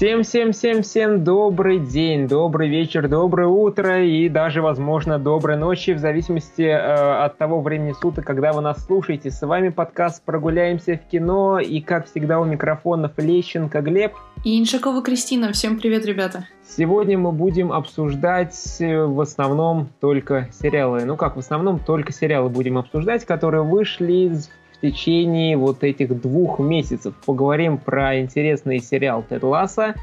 Всем-всем-всем-всем добрый день, добрый вечер, доброе утро и даже, возможно, доброй ночи, в зависимости э, от того времени суток, когда вы нас слушаете. С вами подкаст «Прогуляемся в кино» и, как всегда, у микрофонов Лещенко Глеб. И Иншакова Кристина. Всем привет, ребята. Сегодня мы будем обсуждать э, в основном только сериалы. Ну как, в основном только сериалы будем обсуждать, которые вышли в течение вот этих двух месяцев. Поговорим про интересный сериал Тед Ласса,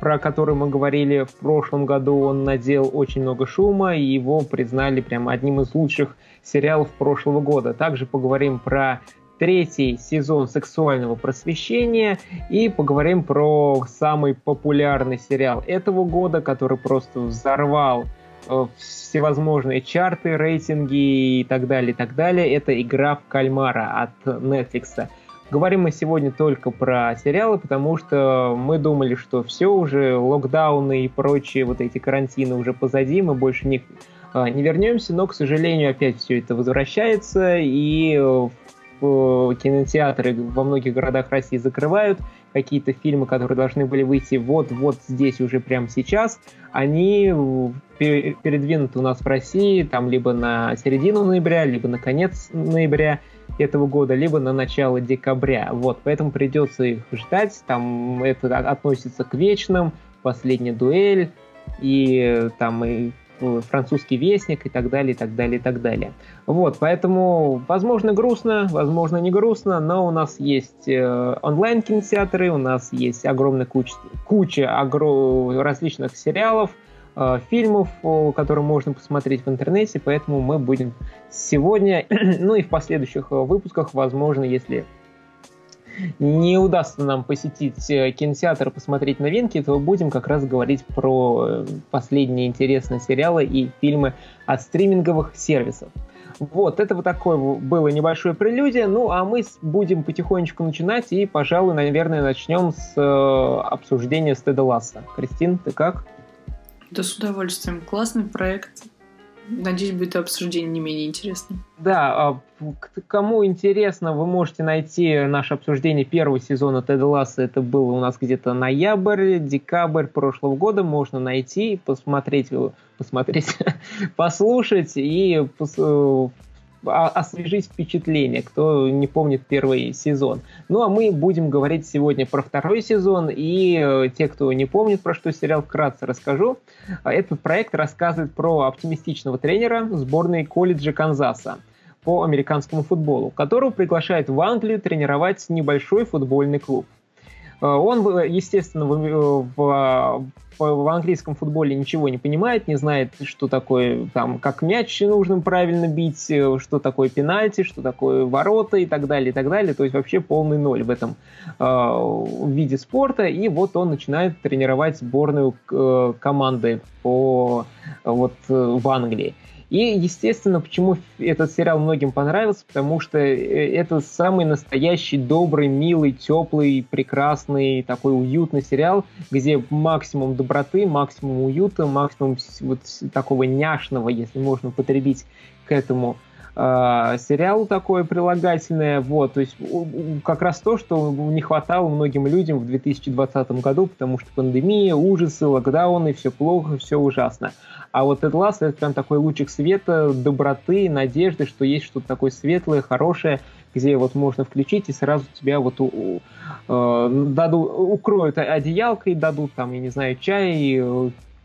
про который мы говорили в прошлом году. Он надел очень много шума, и его признали прям одним из лучших сериалов прошлого года. Также поговорим про третий сезон сексуального просвещения и поговорим про самый популярный сериал этого года, который просто взорвал всевозможные чарты, рейтинги и так далее, и так далее. Это игра в кальмара от Netflix. Говорим мы сегодня только про сериалы, потому что мы думали, что все уже, локдауны и прочие вот эти карантины уже позади, мы больше не, э, не вернемся, но, к сожалению, опять все это возвращается, и э, кинотеатры во многих городах России закрывают, какие-то фильмы, которые должны были выйти вот-вот здесь уже прямо сейчас, они передвинуты у нас в России там либо на середину ноября, либо на конец ноября этого года, либо на начало декабря. Вот, поэтому придется их ждать. Там это относится к вечным, последняя дуэль, и там и французский вестник и так далее, и так далее, и так далее. Вот, поэтому, возможно, грустно, возможно, не грустно, но у нас есть э, онлайн-кинотеатры, у нас есть огромная куча, куча огром... различных сериалов, э, фильмов, которые можно посмотреть в интернете, поэтому мы будем сегодня, ну и в последующих выпусках, возможно, если не удастся нам посетить э, кинотеатр посмотреть новинки, то будем как раз говорить про э, последние интересные сериалы и фильмы от стриминговых сервисов. Вот, это вот такое было небольшое прелюдия. Ну, а мы будем потихонечку начинать и, пожалуй, наверное, начнем с э, обсуждения Стеда Ласса. Кристин, ты как? Да, с удовольствием. Классный проект. Надеюсь, будет обсуждение не менее интересным. Да, а, кому интересно, вы можете найти наше обсуждение первого сезона Теда Ласса. Это было у нас где-то ноябрь, декабрь прошлого года. Можно найти, посмотреть, посмотреть, послушать и э, освежить впечатление, кто не помнит первый сезон. Ну а мы будем говорить сегодня про второй сезон, и э, те, кто не помнит, про что сериал, вкратце расскажу. Этот проект рассказывает про оптимистичного тренера сборной колледжа Канзаса по американскому футболу, которого приглашает в Англию тренировать небольшой футбольный клуб. Э, он, естественно, в, в, в английском футболе ничего не понимает, не знает, что такое, там, как мяч нужно правильно бить, э, что такое пенальти, что такое ворота и так далее, и так далее. То есть вообще полный ноль в этом э, виде спорта. И вот он начинает тренировать сборную э, команды по, вот, э, в Англии. И, естественно, почему этот сериал многим понравился, потому что э, это самый настоящий, добрый, милый, теплый, прекрасный, такой уютный сериал, где максимум доброты, максимум уюта, максимум вот такого няшного, если можно потребить к этому э, сериалу такое прилагательное. Вот, то есть как раз то, что не хватало многим людям в 2020 году, потому что пандемия, ужасы, локдауны, все плохо, все ужасно. А вот Эд Ласс это прям такой лучик света, доброты, надежды, что есть что-то такое светлое, хорошее, где вот можно включить и сразу тебя вот у, э, дадут, укроют одеялкой, дадут там, я не знаю, чай,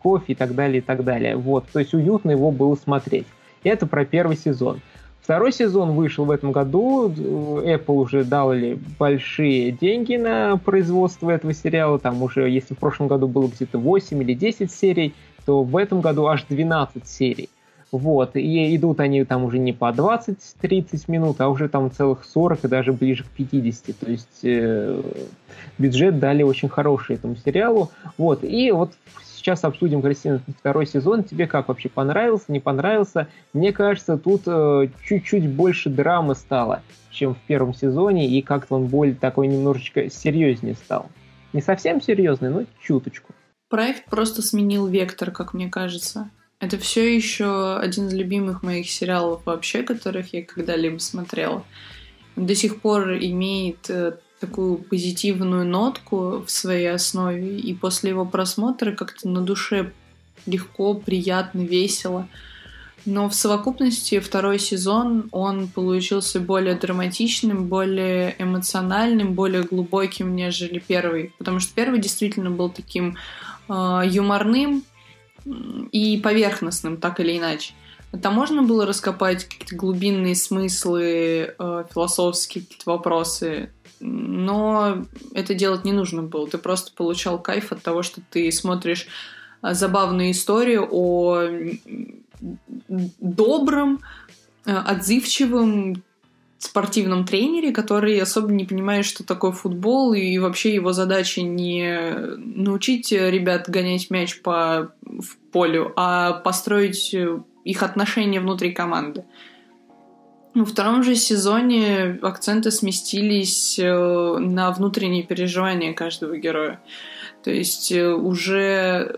кофе и так далее, и так далее. Вот, то есть уютно его было смотреть. Это про первый сезон. Второй сезон вышел в этом году. Apple уже дали большие деньги на производство этого сериала. Там уже, если в прошлом году было где-то 8 или 10 серий, то в этом году аж 12 серий. Вот, и идут они там уже не по 20-30 минут, а уже там целых 40 и даже ближе к 50. То есть э, бюджет дали очень хороший этому сериалу. Вот, и вот сейчас обсудим, Кристина, второй сезон. Тебе как вообще понравился, не понравился? Мне кажется, тут э, чуть-чуть больше драмы стало, чем в первом сезоне, и как-то он более такой немножечко серьезнее стал. Не совсем серьезный, но чуточку. Проект просто сменил вектор, как мне кажется. Это все еще один из любимых моих сериалов вообще, которых я когда-либо смотрела. до сих пор имеет э, такую позитивную нотку в своей основе, и после его просмотра как-то на душе легко, приятно, весело. Но в совокупности второй сезон он получился более драматичным, более эмоциональным, более глубоким, нежели первый. Потому что первый действительно был таким э, юморным и поверхностным, так или иначе. Там можно было раскопать какие-то глубинные смыслы, э, философские какие-то вопросы, но это делать не нужно было. Ты просто получал кайф от того, что ты смотришь э, забавную историю о добром, э, отзывчивом спортивном тренере, который особо не понимает, что такое футбол, и вообще его задача не научить ребят гонять мяч по в полю, а построить их отношения внутри команды. Во втором же сезоне акценты сместились э, на внутренние переживания каждого героя. То есть э, уже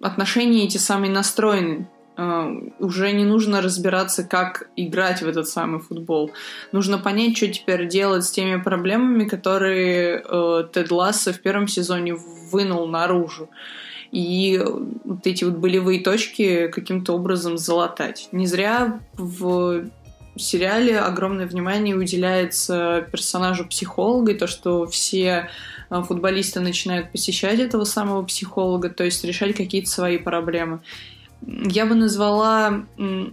отношения эти самые настроены Uh, уже не нужно разбираться, как играть в этот самый футбол. Нужно понять, что теперь делать с теми проблемами, которые Тед Ласса в первом сезоне вынул наружу. И вот эти вот болевые точки каким-то образом залатать. Не зря в сериале огромное внимание уделяется персонажу психолога, и то, что все футболисты начинают посещать этого самого психолога, то есть решать какие-то свои проблемы. Я бы назвала,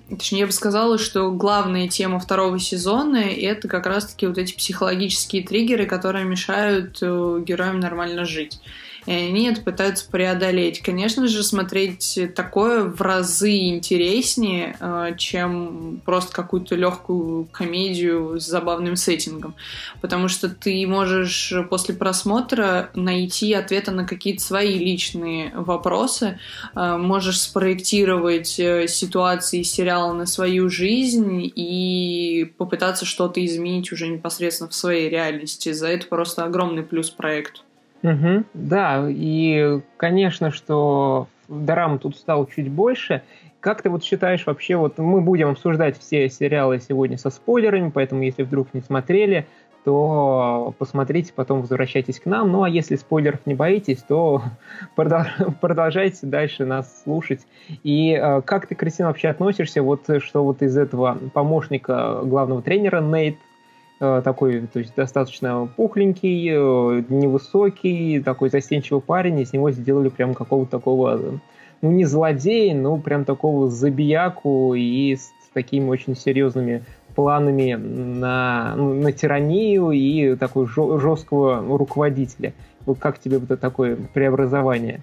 точнее, я бы сказала, что главная тема второго сезона — это как раз-таки вот эти психологические триггеры, которые мешают э, героям нормально жить и они это пытаются преодолеть. Конечно же, смотреть такое в разы интереснее, э, чем просто какую-то легкую комедию с забавным сеттингом. Потому что ты можешь после просмотра найти ответы на какие-то свои личные вопросы, э, можешь спроектировать э, ситуации сериала на свою жизнь и попытаться что-то изменить уже непосредственно в своей реальности. За это просто огромный плюс проекту. Угу, да, и, конечно, что драм тут стало чуть больше. Как ты вот считаешь вообще, вот мы будем обсуждать все сериалы сегодня со спойлерами, поэтому если вдруг не смотрели, то посмотрите, потом возвращайтесь к нам. Ну а если спойлеров не боитесь, то продолжайте дальше нас слушать. И э, как ты, Кристина, вообще относишься, вот что вот из этого помощника главного тренера Нейт такой, то есть достаточно пухленький, э, невысокий, такой застенчивый парень, и с него сделали прям какого-то такого, ну не злодея, но прям такого забияку и с такими очень серьезными планами на, ну, на тиранию и такой жесткого руководителя. Как тебе вот такое преобразование?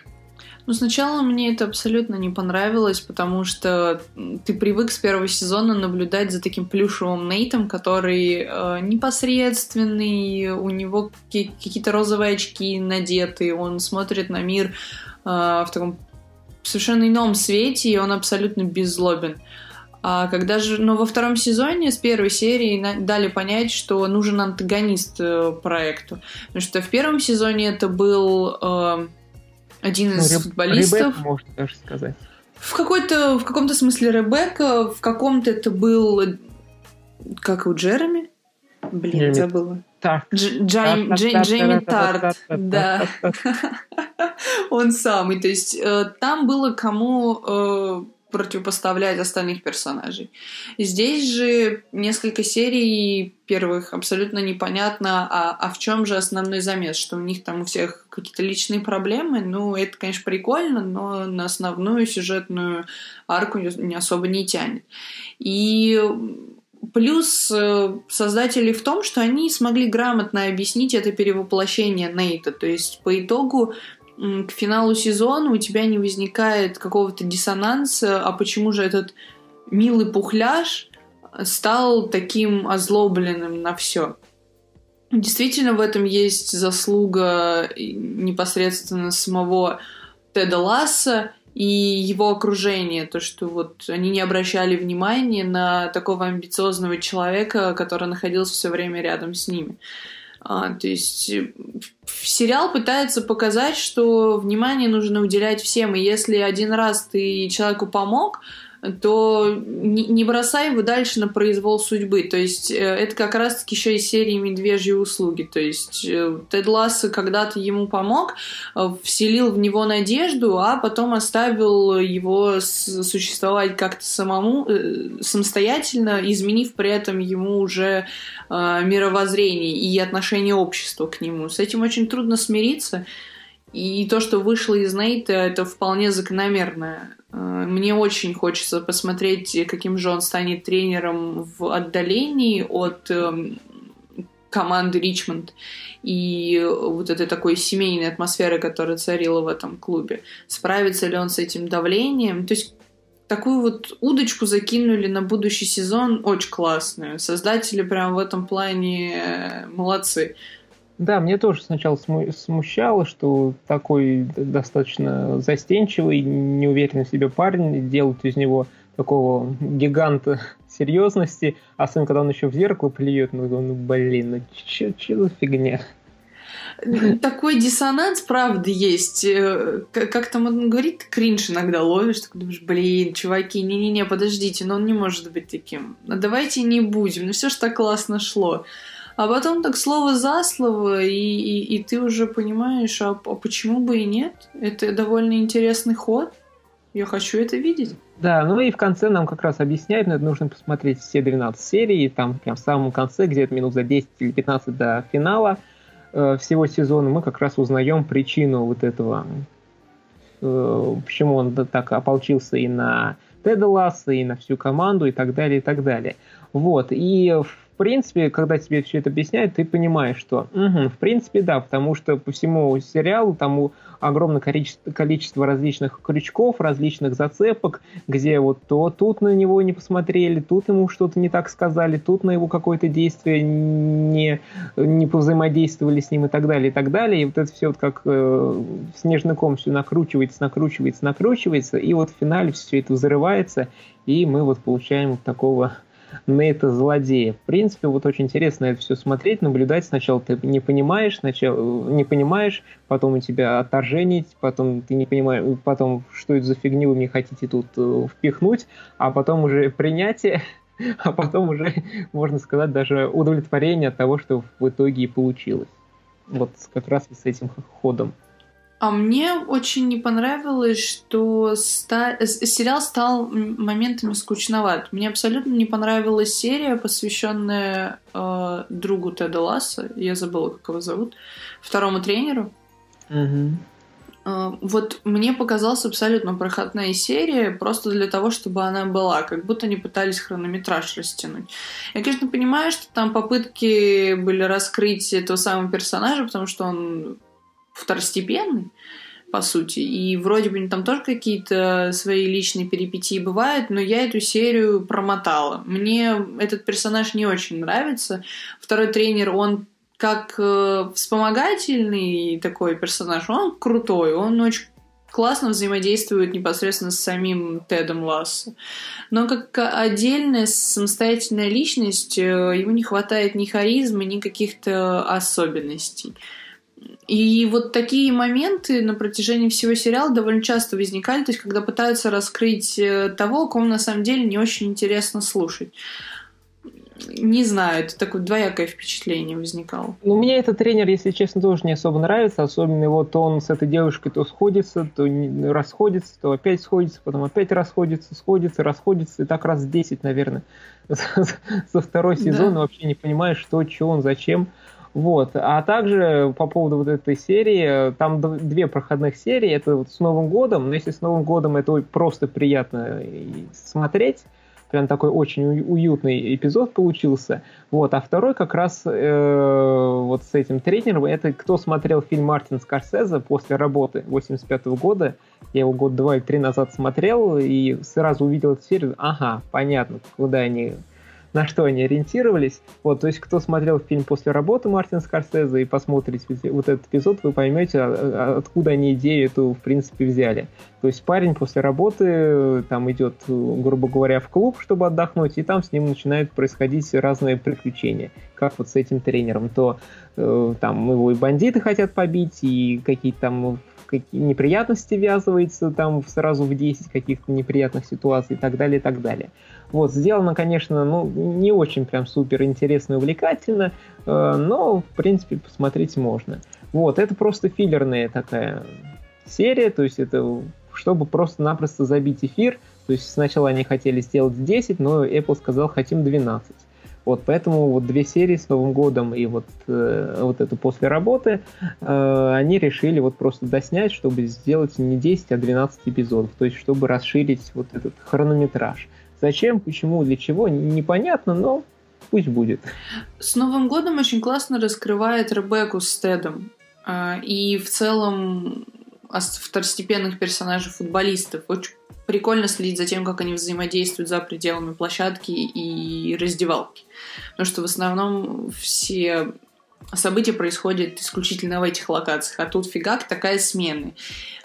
Ну, сначала мне это абсолютно не понравилось, потому что ты привык с первого сезона наблюдать за таким плюшевым Нейтом, который э, непосредственный, у него какие-то розовые очки надеты, он смотрит на мир э, в таком совершенно ином свете, и он абсолютно беззлобен. А когда же, ну, во втором сезоне с первой серии дали понять, что нужен антагонист э, проекту. Потому что в первом сезоне это был э, один из ну, футболистов. Ребек, можно даже сказать. В какой-то, в каком-то смысле Ребекка, в каком-то это был, как у Джереми. Блин, Джейми забыла. Тарт. Джейми Тарт, да. Он самый. То есть э, там было кому э, противопоставлять остальных персонажей. Здесь же несколько серий первых абсолютно непонятно, а, а в чем же основной замес, что у них там у всех какие-то личные проблемы. Ну, это, конечно, прикольно, но на основную сюжетную арку не особо не тянет. И Плюс э, создатели в том, что они смогли грамотно объяснить это перевоплощение Нейта. То есть по итогу к финалу сезона у тебя не возникает какого-то диссонанса, а почему же этот милый пухляж стал таким озлобленным на все. Действительно, в этом есть заслуга непосредственно самого Теда Ласса и его окружения, то, что вот они не обращали внимания на такого амбициозного человека, который находился все время рядом с ними. А, то есть э, сериал пытается показать, что внимание нужно уделять всем, и если один раз ты человеку помог, то не бросай его дальше на произвол судьбы. То есть э, это как раз-таки еще из серии «Медвежьи услуги». То есть э, Тед Ласса когда-то ему помог, э, вселил в него надежду, а потом оставил его существовать как-то самому, самостоятельно, изменив при этом ему уже мировоззрение и отношение общества к нему. С этим очень трудно смириться. И то, что вышло из Нейта, это вполне закономерно. Э, мне очень хочется посмотреть, каким же он станет тренером в отдалении от эм, команды Ричмонд и вот этой такой семейной атмосферы, которая царила в этом клубе. Справится ли он с этим давлением? То есть такую вот удочку закинули на будущий сезон очень классную. Создатели прям в этом плане молодцы. Да, мне тоже сначала смущало, что такой достаточно застенчивый, неуверенный в себе парень делают из него такого гиганта серьезности, а сын, когда он еще в зеркало плюет, ну, ну блин, ну что за фигня? Такой диссонанс, правда, есть. Э, как там он говорит, кринж иногда ловишь, ты думаешь, блин, чуваки, не-не-не, подождите, но он не может быть таким. А давайте не будем, ну все ж так классно шло. А потом так слово за слово, и, и, и ты уже понимаешь, а, а почему бы и нет? Это довольно интересный ход. Я хочу это видеть. Да, ну и в конце нам как раз объясняют, но это нужно посмотреть все 12 серий, и там прям в самом конце, где-то минут за 10 или 15 до финала э, всего сезона, мы как раз узнаем причину вот этого, э, почему он так ополчился и на Теда Ласса, и на всю команду, и так далее, и так далее. Вот, и принципе, когда тебе все это объясняют, ты понимаешь, что угу, в принципе да, потому что по всему сериалу там огромное количество, количество различных крючков, различных зацепок, где вот то тут на него не посмотрели, тут ему что-то не так сказали, тут на его какое-то действие не, не повзаимодействовали с ним и так далее, и так далее. И вот это все вот как э, снежный ком все накручивается, накручивается, накручивается, и вот в финале все это взрывается, и мы вот получаем вот такого Нейта злодея. В принципе, вот очень интересно это все смотреть, наблюдать. Сначала ты не понимаешь, сначала не понимаешь, потом у тебя отторжение, потом ты не понимаешь, потом что это за фигню вы мне хотите тут э, впихнуть, а потом уже принятие, а потом уже, можно сказать, даже удовлетворение от того, что в итоге и получилось. Вот как раз с этим ходом. А мне очень не понравилось, что ста... сериал стал моментами скучноват. Мне абсолютно не понравилась серия, посвященная э, другу Теда Ласса, я забыла, как его зовут, второму тренеру. Угу. Э, вот мне показалась абсолютно проходная серия, просто для того, чтобы она была, как будто они пытались хронометраж растянуть. Я, конечно, понимаю, что там попытки были раскрыть этого самого персонажа, потому что он второстепенный, по сути. И вроде бы там тоже какие-то свои личные перипетии бывают, но я эту серию промотала. Мне этот персонаж не очень нравится. Второй тренер, он как э, вспомогательный такой персонаж, он крутой, он очень классно взаимодействует непосредственно с самим Тедом Лассо. Но как отдельная самостоятельная личность, э, ему не хватает ни харизмы, ни каких-то особенностей. И вот такие моменты на протяжении всего сериала довольно часто возникали, то есть когда пытаются раскрыть э, того, кому на самом деле не очень интересно слушать. Не знаю, это такое двоякое впечатление возникало. Ну, мне этот тренер, если честно, тоже не особо нравится. Особенно вот он с этой девушкой то сходится, то расходится, то опять сходится, потом опять расходится, сходится, расходится. И так раз 10, наверное, со второй сезона вообще не понимаешь, что, что он, зачем. Вот. А также по поводу вот этой серии, там две проходных серии, это вот с Новым годом, но если с Новым годом это просто приятно смотреть, прям такой очень уютный эпизод получился. Вот, а второй как раз э, вот с этим тренером, это кто смотрел фильм Мартин Скорсезе после работы 85 -го года, я его год два или три назад смотрел и сразу увидел эту серию, ага, понятно, куда они на что они ориентировались. Вот, то есть, кто смотрел фильм после работы Мартина Скорсезе и посмотрите вот этот эпизод, вы поймете, а, а, откуда они идею эту, в принципе, взяли. То есть, парень после работы э, там идет, грубо говоря, в клуб, чтобы отдохнуть, и там с ним начинают происходить разные приключения. Как вот с этим тренером. То э, там его и бандиты хотят побить, и какие-то там какие неприятности ввязывается там сразу в 10 каких-то неприятных ситуаций и так далее, и так далее. Вот, сделано, конечно, ну, не очень прям супер интересно и увлекательно, э, но, в принципе, посмотреть можно. Вот, это просто филлерная такая серия, то есть это чтобы просто-напросто забить эфир, то есть сначала они хотели сделать 10, но Apple сказал, хотим 12. Вот, поэтому вот две серии с Новым годом и вот, э, вот эту после работы э, они решили вот просто доснять, чтобы сделать не 10, а 12 эпизодов, то есть чтобы расширить вот этот хронометраж. Зачем, почему, для чего, непонятно, но пусть будет. С Новым годом очень классно раскрывает Ребекку с Тедом. А, и в целом второстепенных персонажей футболистов. Очень прикольно следить за тем, как они взаимодействуют за пределами площадки и раздевалки. Потому что в основном все события происходят исключительно в этих локациях, а тут фигак такая смена.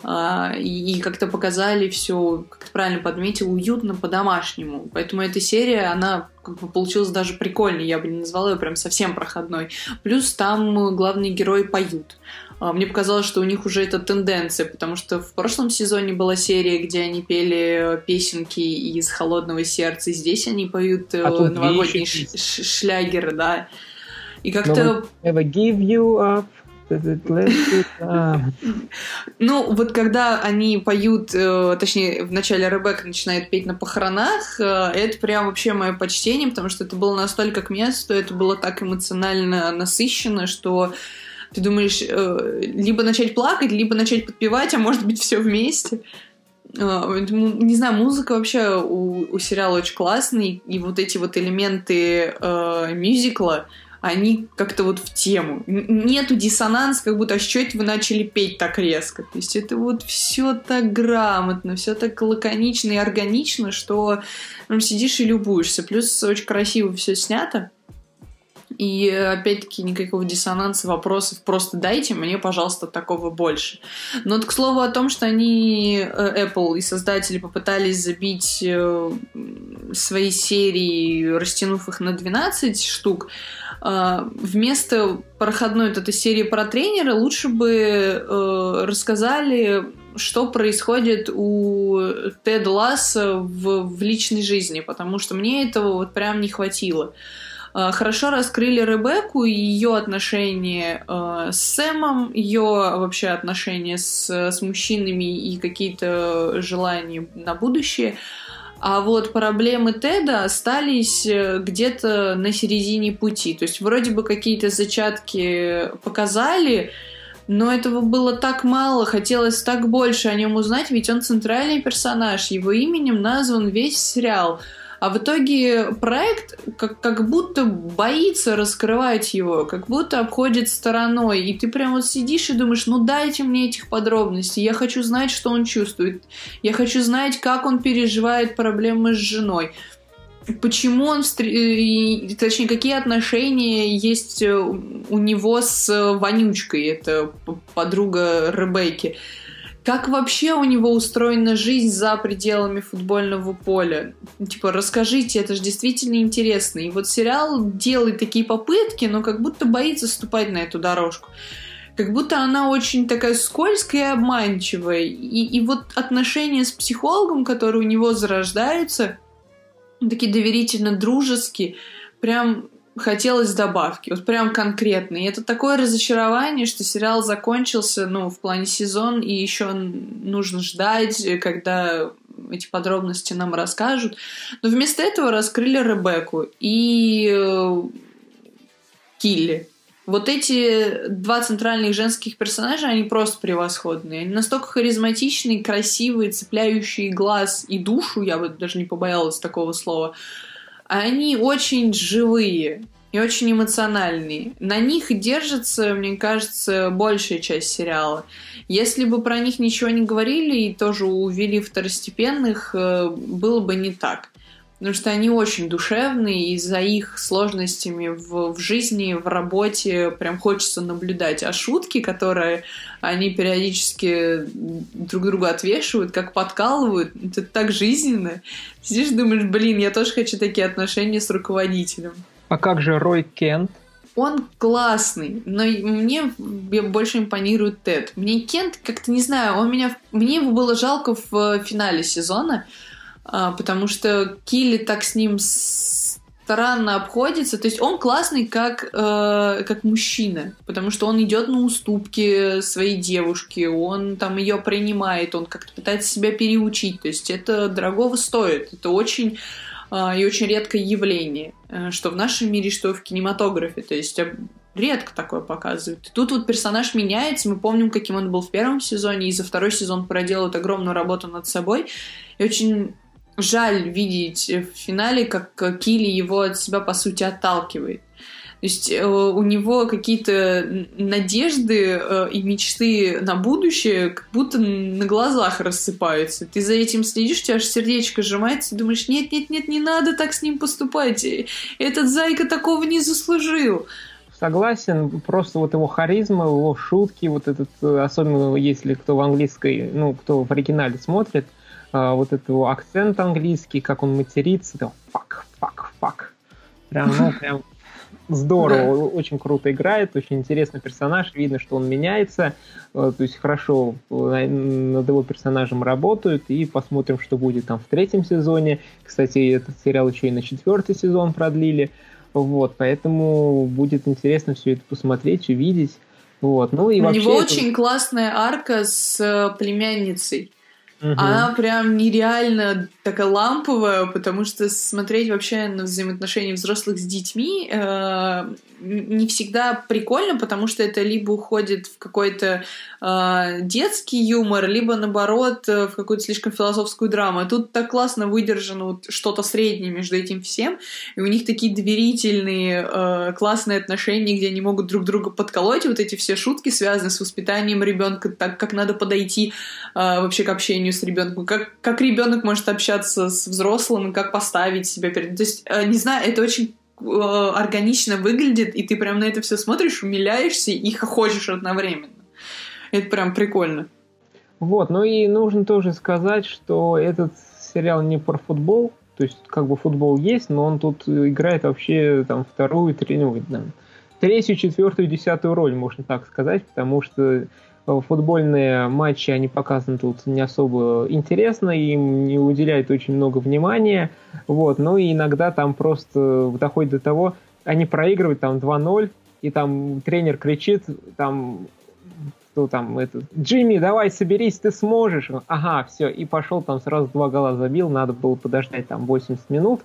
А, и как-то показали все, как ты правильно подметил, уютно по-домашнему. Поэтому эта серия, она как бы получилась даже прикольной, я бы не назвала ее прям совсем проходной. Плюс там главные герои поют. А, мне показалось, что у них уже это тенденция, потому что в прошлом сезоне была серия, где они пели песенки из «Холодного сердца», и здесь они поют а э, новогодний шлягер, да. И как-то... Never give you up. Ну, вот когда они поют, э, точнее, в начале Ребекка начинает петь на похоронах, э, это прям вообще мое почтение, потому что это было настолько к месту, это было так эмоционально насыщенно, что ты думаешь, э, либо начать плакать, либо начать подпевать, а может быть все вместе. Не знаю, музыка вообще у, у сериала очень классный, и вот эти вот элементы э, мюзикла, они как-то вот в тему. Нету диссонанса, как будто, а что это вы начали петь так резко? То есть это вот все так грамотно, все так лаконично и органично, что ну, сидишь и любуешься. Плюс очень красиво все снято. И опять-таки никакого диссонанса, вопросов. Просто дайте мне, пожалуйста, такого больше. Но вот к слову о том, что они, э, Apple и создатели попытались забить э, свои серии, растянув их на 12 штук, э, вместо проходной вот этой серии про тренера лучше бы рассказали что происходит у Теда Ласса в, в личной жизни, потому что мне этого вот прям не хватило. Э, хорошо раскрыли Ребекку и ее отношения э, с Сэмом, ее вообще отношения с, с мужчинами и какие-то желания на будущее. А вот проблемы Теда остались э, где-то на середине пути. То есть вроде бы какие-то зачатки показали, но этого было так мало, хотелось так больше о нем узнать, ведь он центральный персонаж, его именем назван весь сериал. А в итоге проект как, как будто боится раскрывать его, как будто обходит стороной. И ты прям вот сидишь и думаешь, ну дайте мне этих подробностей. Я хочу знать, что он чувствует. Я хочу знать, как он переживает проблемы с женой почему он, точнее, какие отношения есть у него с Вонючкой, это подруга Ребекки. Как вообще у него устроена жизнь за пределами футбольного поля? Типа, расскажите, это же действительно интересно. И вот сериал делает такие попытки, но как будто боится ступать на эту дорожку. Как будто она очень такая скользкая и обманчивая. И, и вот отношения с психологом, которые у него зарождаются, такие доверительно дружеские, прям хотелось добавки, вот прям конкретно. И это такое разочарование, что сериал закончился, ну, в плане сезон, и еще нужно ждать, когда эти подробности нам расскажут. Но вместо этого раскрыли Ребекку и э, Килли. Вот эти два центральных женских персонажа, они просто превосходные. Они настолько харизматичные, красивые, цепляющие глаз и душу, я бы даже не побоялась такого слова, они очень живые и очень эмоциональные. На них держится, мне кажется, большая часть сериала. Если бы про них ничего не говорили и тоже увели второстепенных, э, было бы не так. Потому что они очень душевные, и за их сложностями в, в жизни, в работе прям хочется наблюдать. А шутки, которые они периодически друг друга отвешивают, как подкалывают, это так жизненно. Сидишь думаешь, блин, я тоже хочу такие отношения с руководителем. А как же Рой Кент? он классный, но мне больше импонирует Тед. Мне Кент, как-то не знаю, он меня, мне его было жалко в финале сезона, потому что Килли так с ним странно обходится. То есть он классный как, э, как мужчина, потому что он идет на уступки своей девушке, он там ее принимает, он как-то пытается себя переучить. То есть это дорогого стоит. Это очень э, и очень редкое явление, э, что в нашем мире, что в кинематографе. То есть э, редко такое показывают. Тут вот персонаж меняется, мы помним, каким он был в первом сезоне, и за второй сезон проделывает огромную работу над собой. И очень жаль видеть в финале, как Килли его от себя, по сути, отталкивает. То есть э, у него какие-то надежды э, и мечты на будущее как будто на глазах рассыпаются. Ты за этим следишь, у тебя аж сердечко сжимается, и думаешь, нет-нет-нет, не надо так с ним поступать. Этот зайка такого не заслужил. Согласен, просто вот его харизма, его шутки, вот этот, э, особенно если кто в английской, ну, кто в оригинале смотрит, а, вот этот его акцент английский, как он матерится, там, fuck, fuck, fuck. Прям, ну, прям здорово, да. очень круто играет, очень интересный персонаж, видно, что он меняется, э, то есть хорошо над его персонажем работают, и посмотрим, что будет там в третьем сезоне. Кстати, этот сериал еще и на четвертый сезон продлили, вот, поэтому будет интересно все это посмотреть, увидеть. Вот. Ну, и У него это... очень классная арка с э, племянницей. Угу. Она прям нереально такая ламповая, потому что смотреть вообще на взаимоотношения взрослых с детьми э, не всегда прикольно, потому что это либо уходит в какой-то э, детский юмор, либо наоборот э, в какую-то слишком философскую драму. А тут так классно выдержано вот что-то среднее между этим всем, и у них такие доверительные, э, классные отношения, где они могут друг друга подколоть, вот эти все шутки связаны с воспитанием ребенка, так как надо подойти э, вообще к общению с ребенком, как, как ребенок может общаться с взрослым как поставить себя перед... То есть, э, не знаю, это очень Э, органично выглядит, и ты прям на это все смотришь, умиляешься и хохочешь одновременно. Это прям прикольно. Вот, ну и нужно тоже сказать, что этот сериал не про футбол, то есть как бы футбол есть, но он тут играет вообще там вторую, третью, ну, третью, четвертую, десятую роль, можно так сказать, потому что футбольные матчи, они показаны тут не особо интересно, им не уделяют очень много внимания, вот, но и иногда там просто доходит до того, они проигрывают там 2-0, и там тренер кричит, там, что там, это, Джимми, давай соберись, ты сможешь. Ага, все, и пошел там сразу два гола забил, надо было подождать там 80 минут,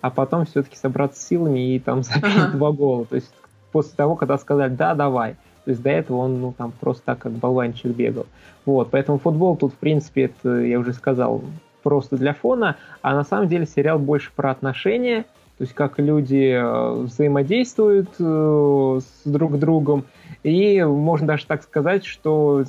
а потом все-таки собраться силами и там забить ага. два гола. То есть после того, когда сказали, да, давай. То есть до этого он ну, там просто так, как болванчик бегал. Вот, поэтому футбол тут, в принципе, это, я уже сказал, просто для фона, а на самом деле сериал больше про отношения, то есть как люди э, взаимодействуют э, с друг другом. И можно даже так сказать, что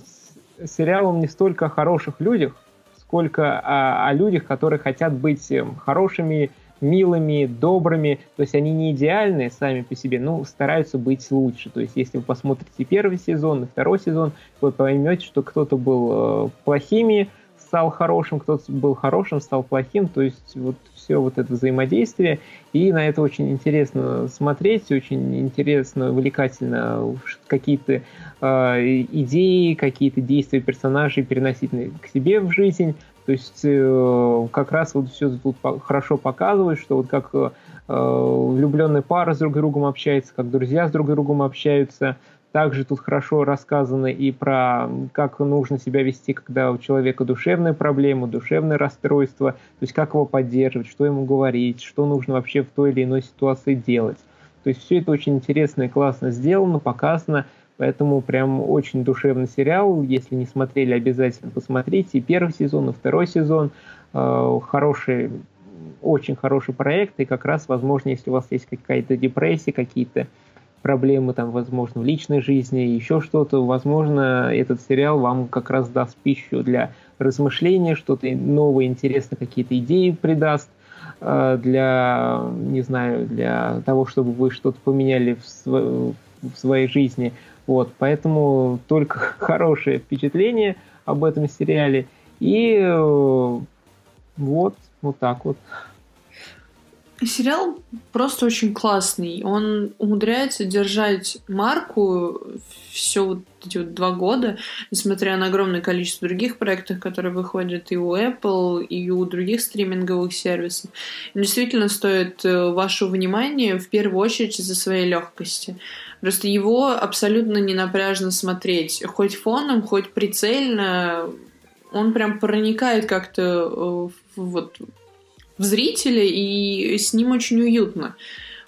сериал он не столько о хороших людях, сколько о, о людях, которые хотят быть эм, хорошими милыми, добрыми, то есть они не идеальные сами по себе, но стараются быть лучше. То есть если вы посмотрите первый сезон и второй сезон, вы поймете, что кто-то был э, плохими, стал хорошим, кто-то был хорошим, стал плохим, то есть вот все вот это взаимодействие, и на это очень интересно смотреть, очень интересно, увлекательно какие-то э, идеи, какие-то действия персонажей переносить к себе в жизнь, то есть э, как раз вот все тут хорошо показывает, что вот как э, влюбленные пары с друг другом общаются, как друзья с друг другом общаются. Также тут хорошо рассказано и про как нужно себя вести, когда у человека душевные проблемы, душевное расстройство, то есть как его поддерживать, что ему говорить, что нужно вообще в той или иной ситуации делать. То есть все это очень интересно и классно сделано, показано. Поэтому прям очень душевный сериал. Если не смотрели, обязательно посмотрите. И первый сезон, и второй сезон. Э, хороший, очень хороший проект. И как раз, возможно, если у вас есть какая-то депрессия, какие-то проблемы, там, возможно, в личной жизни, еще что-то, возможно, этот сериал вам как раз даст пищу для размышления, что-то новое, интересное, какие-то идеи придаст э, для, не знаю, для того, чтобы вы что-то поменяли в, в своей жизни. Вот, поэтому только хорошее впечатление об этом сериале. И э, вот, вот так вот. Сериал просто очень классный. Он умудряется держать марку все вот эти вот два года, несмотря на огромное количество других проектов, которые выходят и у Apple, и у других стриминговых сервисов. Действительно стоит э, вашего внимания в первую очередь из-за своей легкости. Просто его абсолютно не напряжно смотреть. Хоть фоном, хоть прицельно, он прям проникает как-то э, вот в зрителя, и с ним очень уютно.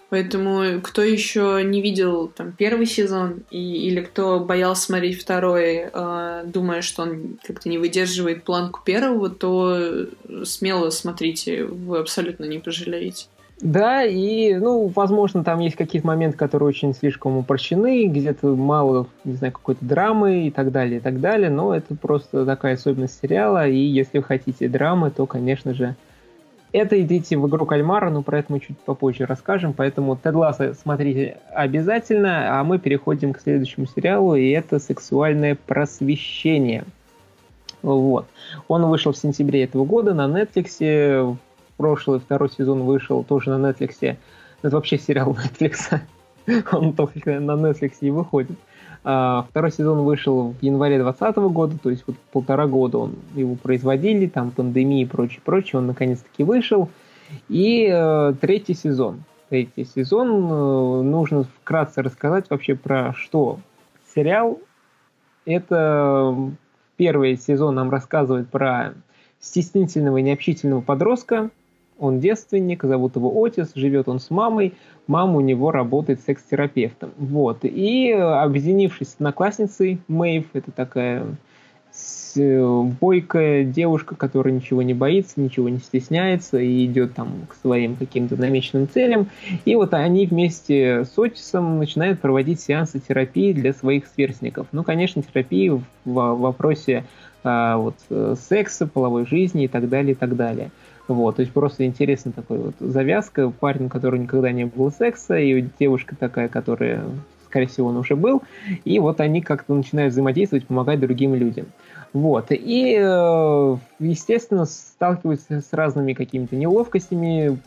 Поэтому кто еще не видел там первый сезон и, или кто боялся смотреть второй, э, думая, что он как-то не выдерживает планку первого, то смело смотрите, вы абсолютно не пожалеете. Да, и, ну, возможно, там есть какие-то моменты, которые очень слишком упрощены, где-то мало, не знаю, какой-то драмы и так далее, и так далее, но это просто такая особенность сериала, и если вы хотите драмы, то, конечно же, это идите в игру кальмара, но про это мы чуть попозже расскажем, поэтому Тед Ласса смотрите обязательно, а мы переходим к следующему сериалу, и это «Сексуальное просвещение». Вот. Он вышел в сентябре этого года на Netflix. Прошлый второй сезон вышел тоже на Netflix. Это вообще сериал Netflix. Он только на Netflix и выходит. А, второй сезон вышел в январе 2020 года, то есть вот полтора года он его производили, там пандемия и прочее, прочее, он наконец-таки вышел. И э, третий сезон. Третий сезон э, нужно вкратце рассказать вообще про что сериал. Это первый сезон нам рассказывает про стеснительного и необщительного подростка, он девственник, зовут его Отис, живет он с мамой, мама у него работает секс-терапевтом. Вот. И объединившись с одноклассницей, Мэйв, это такая бойкая девушка, которая ничего не боится, ничего не стесняется и идет там к своим каким-то намеченным целям. И вот они вместе с Отисом начинают проводить сеансы терапии для своих сверстников. Ну, конечно, терапии в вопросе а, вот, э, секса, половой жизни и так далее, и так далее. Вот, то есть просто интересно такой вот завязка. Парень, который никогда не было секса, и девушка такая, которая, скорее всего, он уже был. И вот они как-то начинают взаимодействовать, помогать другим людям. Вот. И, э, естественно, сталкиваются с разными какими-то неловкостями,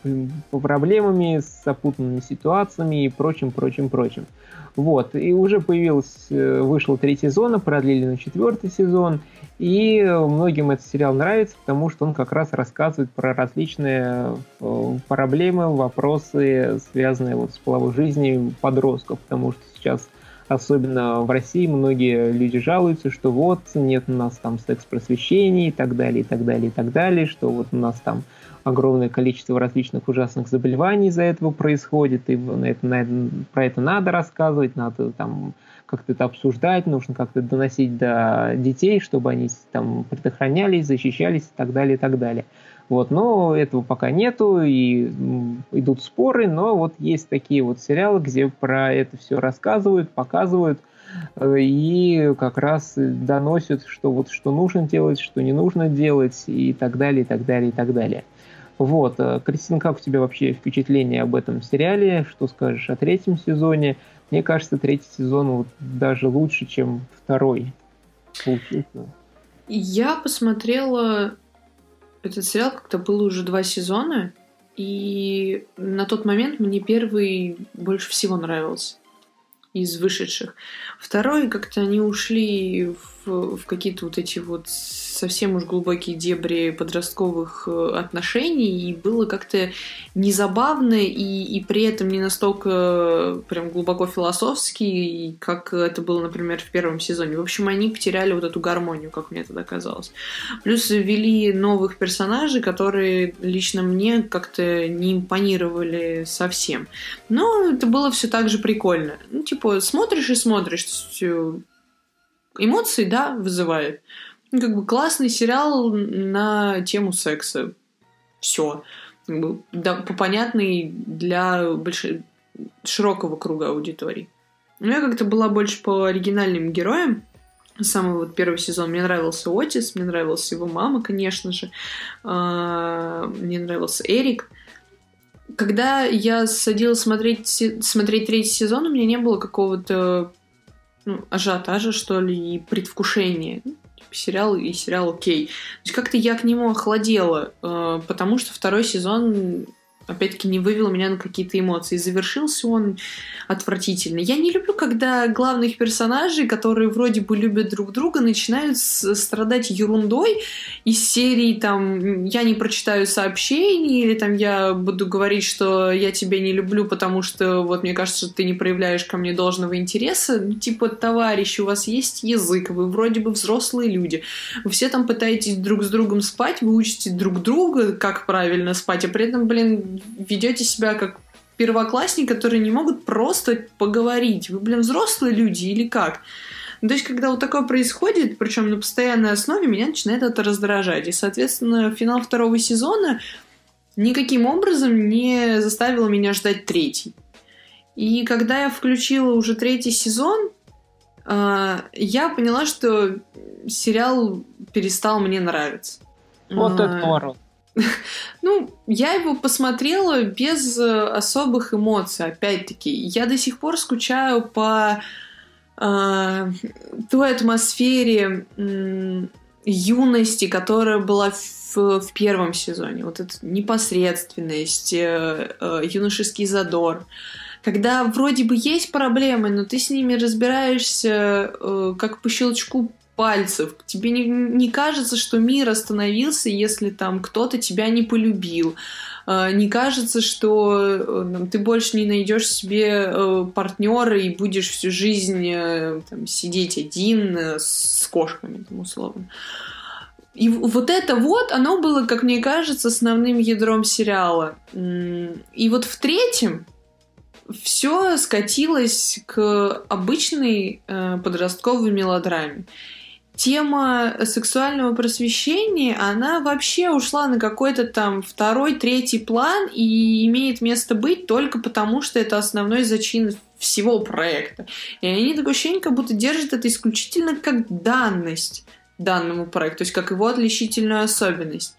проблемами, с запутанными ситуациями и прочим, прочим, прочим. Вот. И уже появилась, э, вышел третий сезон, продлили на четвертый сезон. И многим этот сериал нравится, потому что он как раз рассказывает про различные э, проблемы, вопросы, связанные вот с половой жизнью подростков, потому что сейчас особенно в России многие люди жалуются, что вот нет у нас там секс-просвещения и так далее, и так далее, и так далее, что вот у нас там огромное количество различных ужасных заболеваний из-за этого происходит, и это, на про это надо рассказывать, надо там как-то это обсуждать, нужно как-то доносить до детей, чтобы они там предохранялись, защищались и так далее, и так далее. Вот, но этого пока нету, и идут споры, но вот есть такие вот сериалы, где про это все рассказывают, показывают, э, и как раз доносят, что вот что нужно делать, что не нужно делать, и так далее, и так далее, и так далее. Вот, э, Кристина, как у тебя вообще впечатление об этом сериале? Что скажешь о третьем сезоне? Мне кажется, третий сезон вот даже лучше, чем второй получился. Я посмотрела этот сериал, как-то было уже два сезона, и на тот момент мне первый больше всего нравился из вышедших. Второй, как-то они ушли в, в какие-то вот эти вот совсем уж глубокие дебри подростковых э, отношений, и было как-то незабавно, и, и при этом не настолько прям глубоко философски, как это было, например, в первом сезоне. В общем, они потеряли вот эту гармонию, как мне тогда казалось. Плюс ввели новых персонажей, которые лично мне как-то не импонировали совсем. Но это было все так же прикольно. Ну, типа, смотришь и смотришь, эмоции, да, вызывает. Ну, как бы классный сериал на тему секса. Все. Как бы, да, понятный для больш... широкого круга аудитории. У меня как-то была больше по оригинальным героям. Самый вот первый сезон мне нравился Отис, мне нравилась его мама, конечно же. А, мне нравился Эрик. Когда я садилась смотреть, смотреть третий сезон, у меня не было какого-то ну, ажиотажа, что ли, и предвкушения. Ну, типа, сериал и сериал окей. То есть как-то я к нему охладела, э, потому что второй сезон опять-таки, не вывел меня на какие-то эмоции. Завершился он отвратительно. Я не люблю, когда главных персонажей, которые вроде бы любят друг друга, начинают страдать ерундой из серии там «я не прочитаю сообщений» или там «я буду говорить, что я тебя не люблю, потому что вот мне кажется, что ты не проявляешь ко мне должного интереса». Ну, типа, товарищи, у вас есть язык, вы вроде бы взрослые люди. Вы все там пытаетесь друг с другом спать, вы учите друг друга, как правильно спать, а при этом, блин, ведете себя как первоклассники, которые не могут просто поговорить. Вы, блин, взрослые люди или как? Ну, то есть, когда вот такое происходит, причем на постоянной основе, меня начинает это раздражать. И, соответственно, финал второго сезона никаким образом не заставил меня ждать третий. И когда я включила уже третий сезон, а, я поняла, что сериал перестал мне нравиться. Вот это поворот. Ну, я его посмотрела без э, особых эмоций, опять-таки. Я до сих пор скучаю по э, той атмосфере э, юности, которая была в, в первом сезоне. Вот эта непосредственность, э, э, юношеский задор. Когда вроде бы есть проблемы, но ты с ними разбираешься э, как по щелчку пальцев. Тебе не, не кажется, что мир остановился, если там кто-то тебя не полюбил. А, не кажется, что э, ты больше не найдешь себе э, партнера и будешь всю жизнь э, там, сидеть один с кошками, там, условно. И вот это вот, оно было, как мне кажется, основным ядром сериала. И вот в третьем все скатилось к обычной э, подростковой мелодраме тема сексуального просвещения, она вообще ушла на какой-то там второй, третий план и имеет место быть только потому, что это основной зачин всего проекта. И они такое ощущение, как будто держат это исключительно как данность данному проекту, то есть как его отличительную особенность.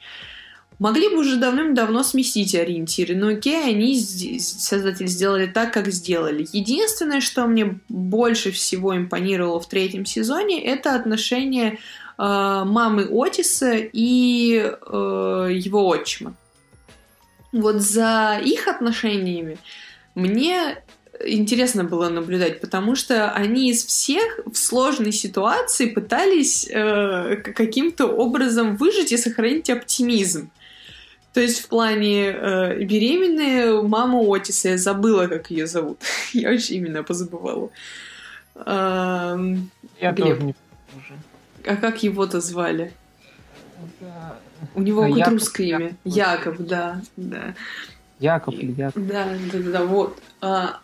Могли бы уже давным-давно сместить ориентиры, но окей, они, создатели, сделали так, как сделали. Единственное, что мне больше всего импонировало в третьем сезоне, это отношение э, мамы Отиса и э, его отчима. Вот за их отношениями мне интересно было наблюдать, потому что они из всех в сложной ситуации пытались э, каким-то образом выжить и сохранить оптимизм. То есть в плане э, беременная мама Отиса, я забыла, как ее зовут. я очень именно позабывала. Э, я Глеб. тоже не уже. А как его-то звали? Да. У него а, какое русское имя? Яков, да, да. Яков или Яков. Да, да, да, да вот. А,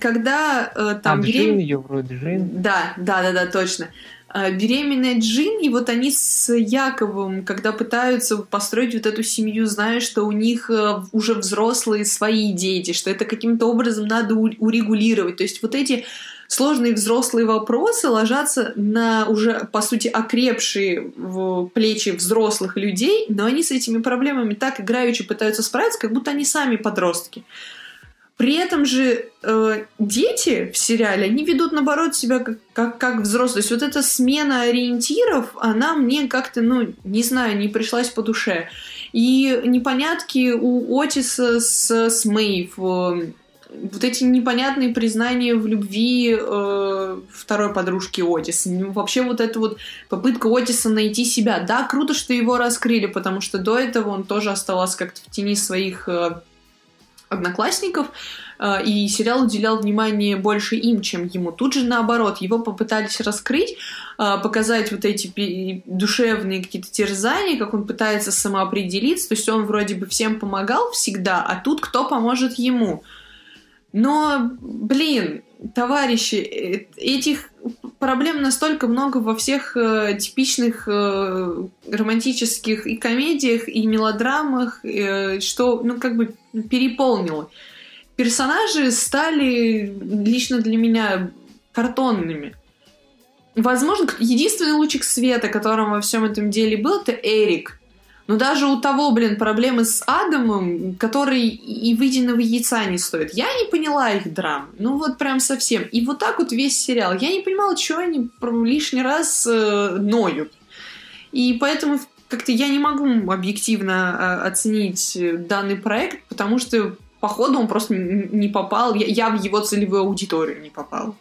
когда э, там а, берем... Джин ее вроде, Джин. Да, да, да, да, точно. А, беременная Джин, и вот они с Яковом, когда пытаются построить вот эту семью, зная, что у них э, уже взрослые свои дети, что это каким-то образом надо урегулировать. То есть вот эти сложные взрослые вопросы ложатся на уже, по сути, окрепшие в плечи взрослых людей, но они с этими проблемами так играючи пытаются справиться, как будто они сами подростки. При этом же э, дети в сериале, они ведут, наоборот, себя как, как, как взрослые. То есть вот эта смена ориентиров, она мне как-то, ну, не знаю, не пришлась по душе. И непонятки у Отиса с, с Мэйв, э, вот эти непонятные признания в любви э, второй подружки Отиса. Вообще вот эта вот попытка Отиса найти себя. Да, круто, что его раскрыли, потому что до этого он тоже оставался как-то в тени своих... Э, одноклассников, э, и сериал уделял внимание больше им, чем ему. Тут же наоборот, его попытались раскрыть, э, показать вот эти душевные какие-то терзания, как он пытается самоопределиться, то есть он вроде бы всем помогал всегда, а тут кто поможет ему? Но, блин, товарищи, э, этих проблем настолько много во всех э, типичных э, романтических и комедиях, и мелодрамах, э, что, ну, как бы переполнило. Персонажи стали лично для меня картонными. Возможно, единственный лучик света, которым во всем этом деле был, это Эрик. Но даже у того, блин, проблемы с Адамом, который и выеденного яйца не стоит. Я не поняла их драм. Ну вот прям совсем. И вот так вот весь сериал. Я не понимала, что они лишний раз э, ноют. И поэтому как-то я не могу объективно а, оценить данный проект, потому что походу он просто не попал, я, я в его целевую аудиторию не попал.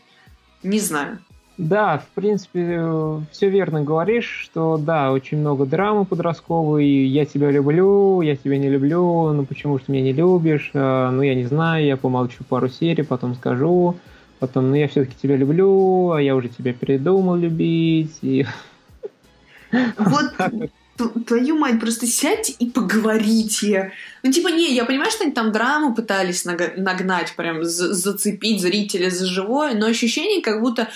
Не знаю. Да, в принципе, все верно говоришь, что да, очень много драмы подростковой, я тебя люблю, я тебя не люблю, ну почему же ты меня не любишь, а, ну я не знаю, я помолчу пару серий, потом скажу, потом, ну я все-таки тебя люблю, а я уже тебя передумал любить. И... Вот твою мать, просто сядьте и поговорите. Ну, типа, не, я понимаю, что они там драму пытались нагнать, прям зацепить зрителя за живое, но ощущение, как будто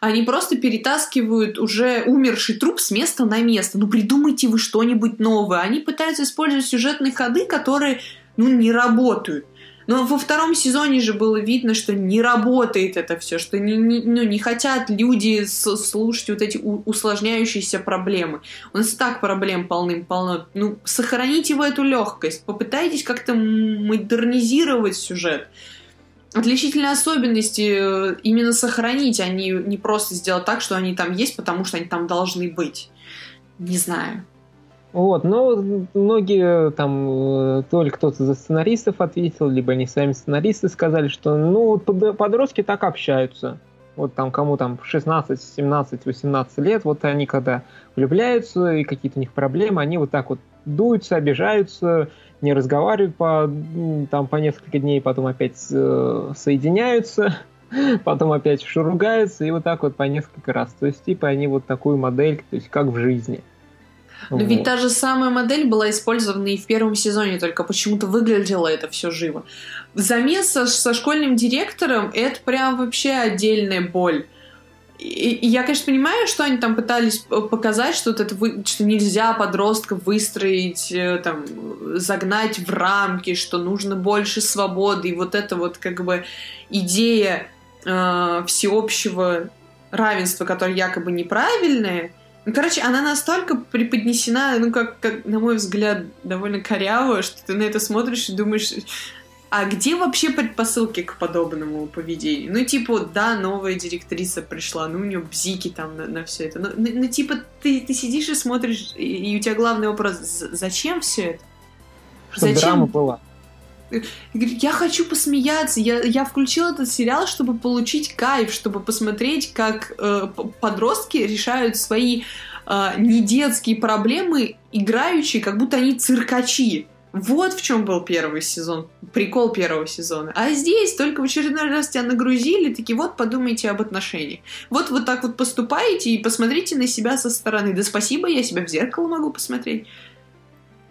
они просто перетаскивают уже умерший труп с места на место. Ну, придумайте вы что-нибудь новое. Они пытаются использовать сюжетные ходы, которые, ну, не работают. Но во втором сезоне же было видно, что не работает это все, что не, не, ну, не хотят люди слушать вот эти усложняющиеся проблемы. У нас и так проблем полным-полно. Ну, сохраните вы эту легкость, попытайтесь как-то модернизировать сюжет. Отличительные особенности э, именно сохранить, а не, не просто сделать так, что они там есть, потому что они там должны быть. Не знаю. Вот, но многие там, э, то ли кто-то за сценаристов ответил, либо они сами сценаристы сказали, что ну подростки так общаются. Вот там кому там 16, 17, 18 лет, вот они когда влюбляются и какие-то у них проблемы, они вот так вот дуются, обижаются, не разговаривают по, там, по несколько дней, потом опять э, соединяются, потом опять ругаются, и вот так вот по несколько раз. То есть, типа, они вот такую модель, то есть, как в жизни. Но вот. ведь та же самая модель была использована и в первом сезоне, только почему-то выглядело это все живо. Замес со, со школьным директором это прям вообще отдельная боль. И, я, конечно, понимаю, что они там пытались показать, что, вот это вы, что нельзя подростка выстроить, э, там, загнать в рамки, что нужно больше свободы. И вот эта вот как бы идея э, всеобщего равенства, которая якобы неправильная, ну, короче, она настолько преподнесена, ну, как, как, на мой взгляд, довольно коряво, что ты на это смотришь и думаешь, а где вообще предпосылки к подобному поведению? Ну, типа, да, новая директриса пришла, ну, у нее бзики там на, на все это. Ну, ну, ну, типа, ты, ты сидишь и смотришь, и, и у тебя главный вопрос, зачем все это? Чтобы зачем? драма была. Я хочу посмеяться. Я, я включила этот сериал, чтобы получить кайф, чтобы посмотреть, как э, подростки решают свои э, недетские проблемы, играющие, как будто они циркачи. Вот в чем был первый сезон, прикол первого сезона. А здесь только в очередной раз тебя нагрузили, такие вот подумайте об отношениях. Вот вот так вот поступаете и посмотрите на себя со стороны. Да спасибо, я себя в зеркало могу посмотреть.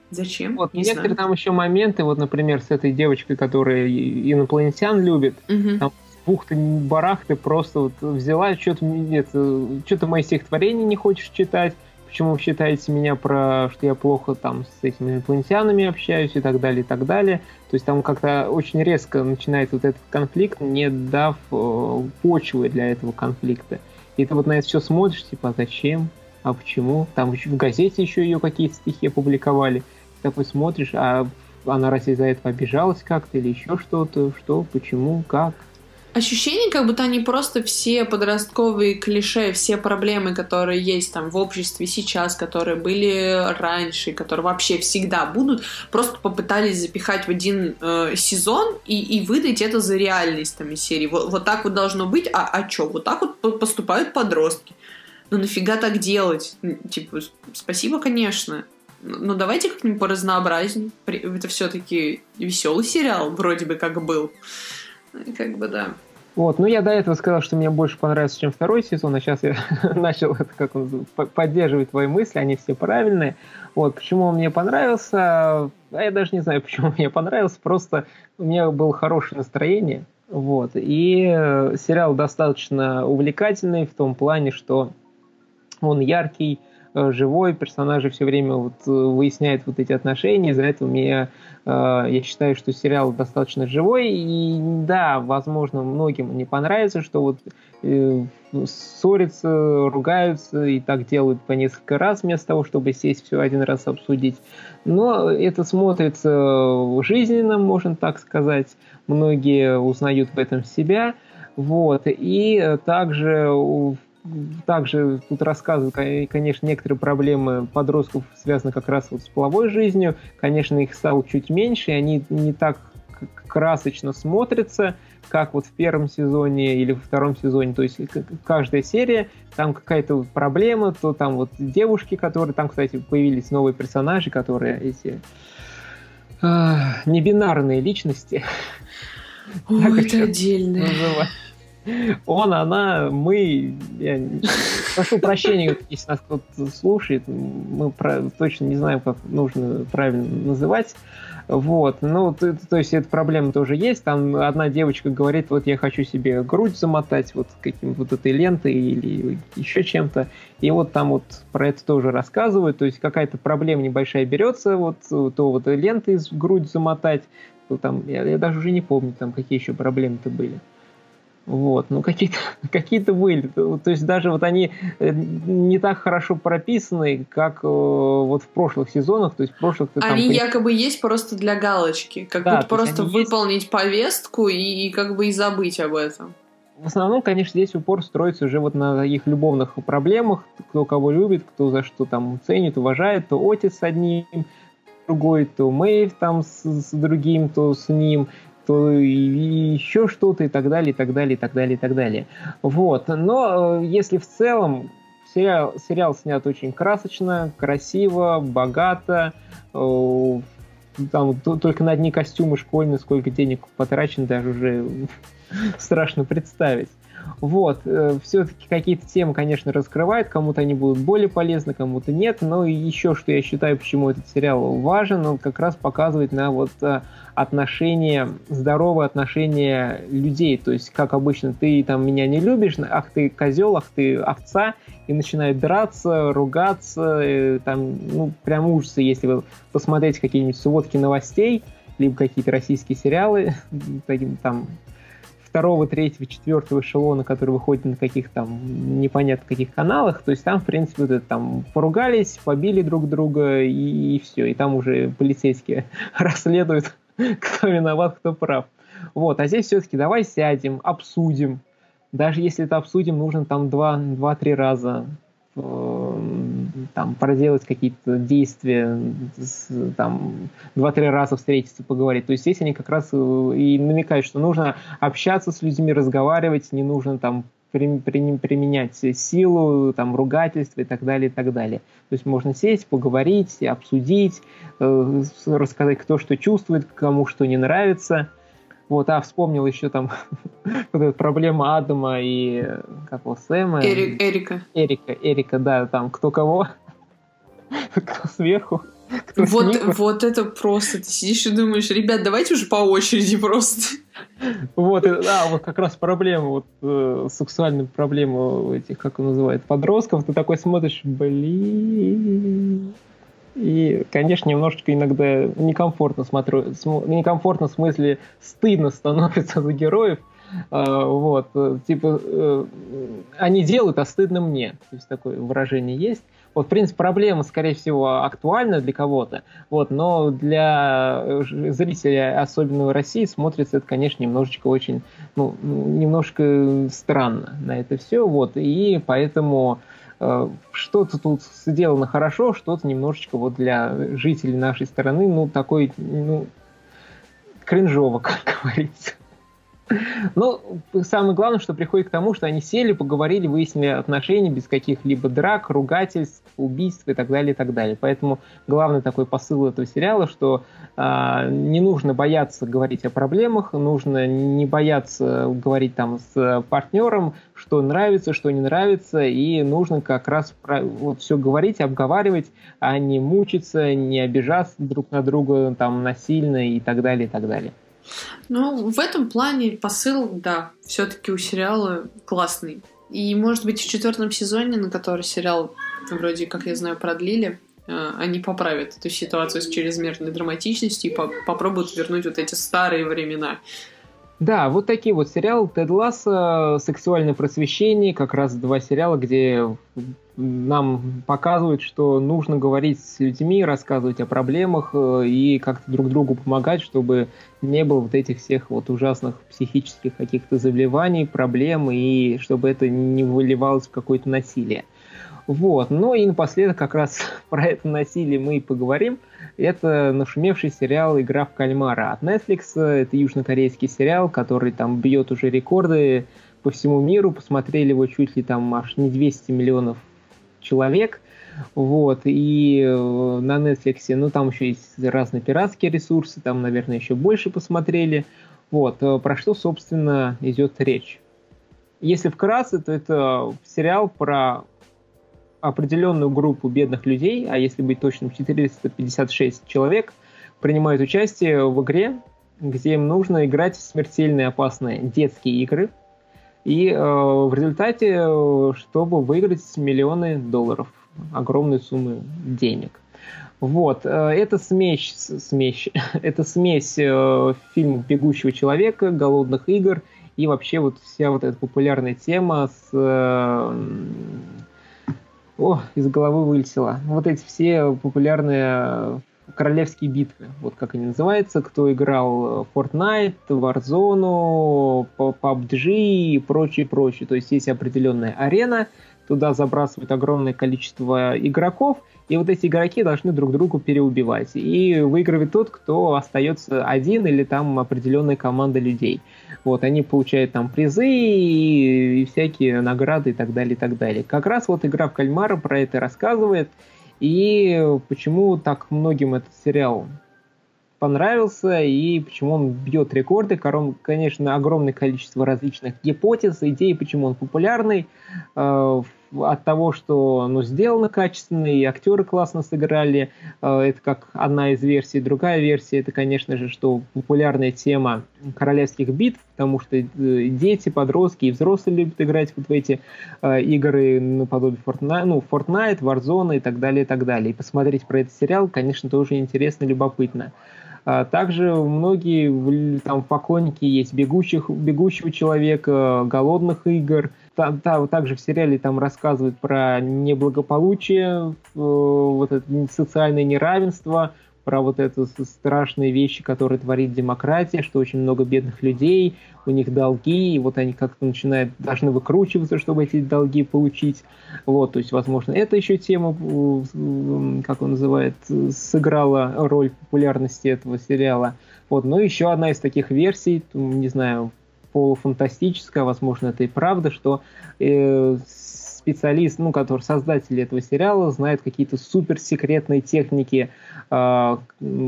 Зачем? Вот, Не некоторые знаю. там еще моменты, вот, например, с этой девочкой, которая инопланетян любит, угу. там бухты барахты просто вот взяла, что-то что-то мои стихотворения не хочешь читать, почему вы считаете меня про, что я плохо там с этими инопланетянами общаюсь и так далее, и так далее. То есть там как-то очень резко начинается вот этот конфликт, не дав э, почвы для этого конфликта. И ты вот на это все смотришь, типа, а зачем? А почему? Там в газете еще ее какие-то стихи опубликовали такой смотришь, а она разве из-за этого обижалась как-то или еще что-то? Что, почему, как? Ощущение, как будто они просто все подростковые клише, все проблемы, которые есть там в обществе сейчас, которые были раньше, которые вообще всегда будут, просто попытались запихать в один э, сезон и, и выдать это за реальность там из серии. Вот, вот так вот должно быть, а, а что? Вот так вот поступают подростки. Ну нафига так делать? Типа, спасибо, конечно. Ну, давайте как-нибудь по разнообразнее. Это все-таки веселый сериал, вроде бы как был. Как бы да. Вот, ну я до этого сказал, что мне больше понравился, чем второй сезон, а сейчас я начал это как поддерживать твои мысли, они все правильные. Вот, почему он мне понравился, а я даже не знаю, почему он мне понравился, просто у меня было хорошее настроение, вот, и э, сериал достаточно увлекательный в том плане, что он яркий, живой, персонажи все время вот э, выясняют вот эти отношения, из-за этого мне, э, я считаю, что сериал достаточно живой, и да, возможно, многим не понравится, что вот ссорятся, ругаются и так делают по несколько раз вместо того, чтобы сесть все один раз обсудить. Но это смотрится жизненно, можно так сказать. Многие узнают в этом себя. Вот. И также также тут рассказывают, конечно, некоторые проблемы подростков связаны как раз вот с половой жизнью. Конечно, их стало чуть меньше, и они не так красочно смотрятся, как вот в первом сезоне или во втором сезоне. То есть каждая серия, там какая-то проблема, то там вот девушки, которые... Там, кстати, появились новые персонажи, которые эти э, небинарные личности. Ой, это отдельно. Он, она, мы... Я прошу прощения, если нас кто-то слушает, мы точно не знаем, как нужно правильно называть. Вот, ну, то, то есть эта проблема тоже есть. Там одна девочка говорит, вот я хочу себе грудь замотать вот каким вот этой лентой или еще чем-то. И вот там вот про это тоже рассказывают. То есть какая-то проблема небольшая берется, вот то вот лентой грудь замотать, то там, я, я даже уже не помню, там какие еще проблемы-то были. Вот, ну какие-то какие были. То есть даже вот они э, не так хорошо прописаны, как э, вот в прошлых сезонах. То есть в прошлых они там... якобы есть просто для галочки, как да, будто просто выполнить есть... повестку и, и как бы и забыть об этом. В основном, конечно, здесь упор строится уже вот на их любовных проблемах, кто кого любит, кто за что там ценит, уважает, то Отис с одним, другой, то Мэйв там с, с другим, то с ним то еще что-то и так далее, и так далее, и так далее, и так далее. Вот. Но э, если в целом сериал, сериал снят очень красочно, красиво, богато, э, там только на одни костюмы школьные сколько денег потрачено, даже уже страшно представить. Вот, э, все-таки какие-то темы, конечно, раскрывают, кому-то они будут более полезны, кому-то нет, но еще что я считаю, почему этот сериал важен, он как раз показывает на вот э, отношения, здоровое отношение людей, то есть, как обычно, ты там меня не любишь, ах ты козел, ах ты овца, и начинают драться, ругаться, э, там, ну, прям ужасы, если вы посмотреть какие-нибудь сводки новостей, либо какие-то российские сериалы, там, второго, третьего, четвертого эшелона, который выходит на каких там непонятно каких каналах, то есть там, в принципе, вот это, там поругались, побили друг друга и, и все, и там уже полицейские расследуют, кто виноват, кто прав. Вот, а здесь все-таки давай сядем, обсудим. Даже если это обсудим, нужно там два-три раза там, проделать какие-то действия, там, два-три раза встретиться, поговорить. То есть здесь они как раз э, и намекают, что нужно общаться с людьми, разговаривать, не нужно там применять силу, там, ругательство и так далее, и так далее. То есть можно сесть, поговорить, обсудить, э, рассказать, кто что чувствует, кому что не нравится – вот, а вспомнил еще там вот эта проблема Адама и как его, Сэма. Эрик, Эрика. Эрика, Эрика, да, там кто кого, кто сверху. Кто вот, снизу. вот это просто, ты сидишь и думаешь, ребят, давайте уже по очереди просто. Вот, да, вот как раз проблема, вот э, сексуальная проблема этих, как он называет, подростков, ты такой смотришь, блин, и, конечно, немножечко иногда некомфортно смотрю, некомфортно в смысле стыдно становится за героев. А, вот, типа, э, они делают, а стыдно мне. То есть такое выражение есть. Вот, в принципе, проблема, скорее всего, актуальна для кого-то, вот, но для зрителя, особенно в России, смотрится это, конечно, немножечко очень, ну, немножко странно на это все, вот, и поэтому Э, что-то тут сделано хорошо, что-то немножечко вот для жителей нашей страны, ну, такой, ну, кринжово, как говорится. Но самое главное, что приходит к тому, что они сели, поговорили, выяснили отношения без каких-либо драк, ругательств, убийств и так далее, и так далее. Поэтому главный такой посыл этого сериала, что э, не нужно бояться говорить о проблемах, нужно не бояться говорить там с партнером, что нравится, что не нравится, и нужно как раз про, вот, все говорить, обговаривать, а не мучиться, не обижаться друг на друга там насильно и так далее, и так далее. Ну, в этом плане посыл, да, все-таки у сериала классный. И, может быть, в четвертом сезоне, на который сериал вроде, как я знаю, продлили, э, они поправят эту ситуацию с чрезмерной драматичностью и по попробуют вернуть вот эти старые времена. Да, вот такие вот сериалы. Тед Ласса, «Сексуальное просвещение», как раз два сериала, где нам показывают, что нужно говорить с людьми, рассказывать о проблемах э, и как-то друг другу помогать, чтобы не было вот этих всех вот ужасных психических каких-то заболеваний, проблем, и чтобы это не выливалось в какое-то насилие. Вот. Ну и напоследок как раз про это насилие мы и поговорим. Это нашумевший сериал «Игра в кальмара» от Netflix. Это южнокорейский сериал, который там бьет уже рекорды по всему миру. Посмотрели его чуть ли там аж не 200 миллионов человек. Вот, и э, на Netflix, ну, там еще есть разные пиратские ресурсы, там, наверное, еще больше посмотрели. Вот, э, про что, собственно, идет речь. Если вкратце, то это сериал про определенную группу бедных людей, а если быть точным, 456 человек, принимают участие в игре, где им нужно играть в смертельные опасные детские игры. И э, в результате, чтобы выиграть миллионы долларов, огромные суммы денег. Вот, э, это смесь, смесь, это смесь э, фильмов «Бегущего человека», «Голодных игр» и вообще вот вся вот эта популярная тема с э, о, из головы вылетело. Вот эти все популярные королевские битвы, вот как они называются, кто играл Fortnite, Warzone, PUBG и прочее, прочее. То есть есть определенная арена, туда забрасывают огромное количество игроков, и вот эти игроки должны друг другу переубивать. И выигрывает тот, кто остается один или там определенная команда людей. Вот, они получают там призы и, и всякие награды и так далее, и так далее. Как раз вот игра в кальмара про это рассказывает, и почему так многим этот сериал понравился и почему он бьет рекорды. Конечно, огромное количество различных гипотез, идей, почему он популярный. Э, от того, что ну, сделано качественно, и актеры классно сыграли. Э, это как одна из версий. Другая версия, это, конечно же, что популярная тема королевских битв, потому что э, дети, подростки и взрослые любят играть вот в эти э, игры наподобие Fortnite, ну, Fortnite, Warzone и так далее, и так далее. И посмотреть про этот сериал, конечно, тоже интересно, любопытно. А также многие там поклонники есть бегущих, бегущего человека, голодных игр – также в сериале там рассказывают про неблагополучие, э, вот это социальное неравенство, про вот это страшные вещи, которые творит демократия, что очень много бедных людей, у них долги, и вот они как-то начинают, должны выкручиваться, чтобы эти долги получить. Вот, то есть, возможно, эта еще тема, э, как он называет, сыграла роль популярности этого сериала. Вот, но еще одна из таких версий, не знаю, полуфантастическое, возможно, это и правда, что э, специалист, ну, который создатель этого сериала, знает какие-то суперсекретные техники, э,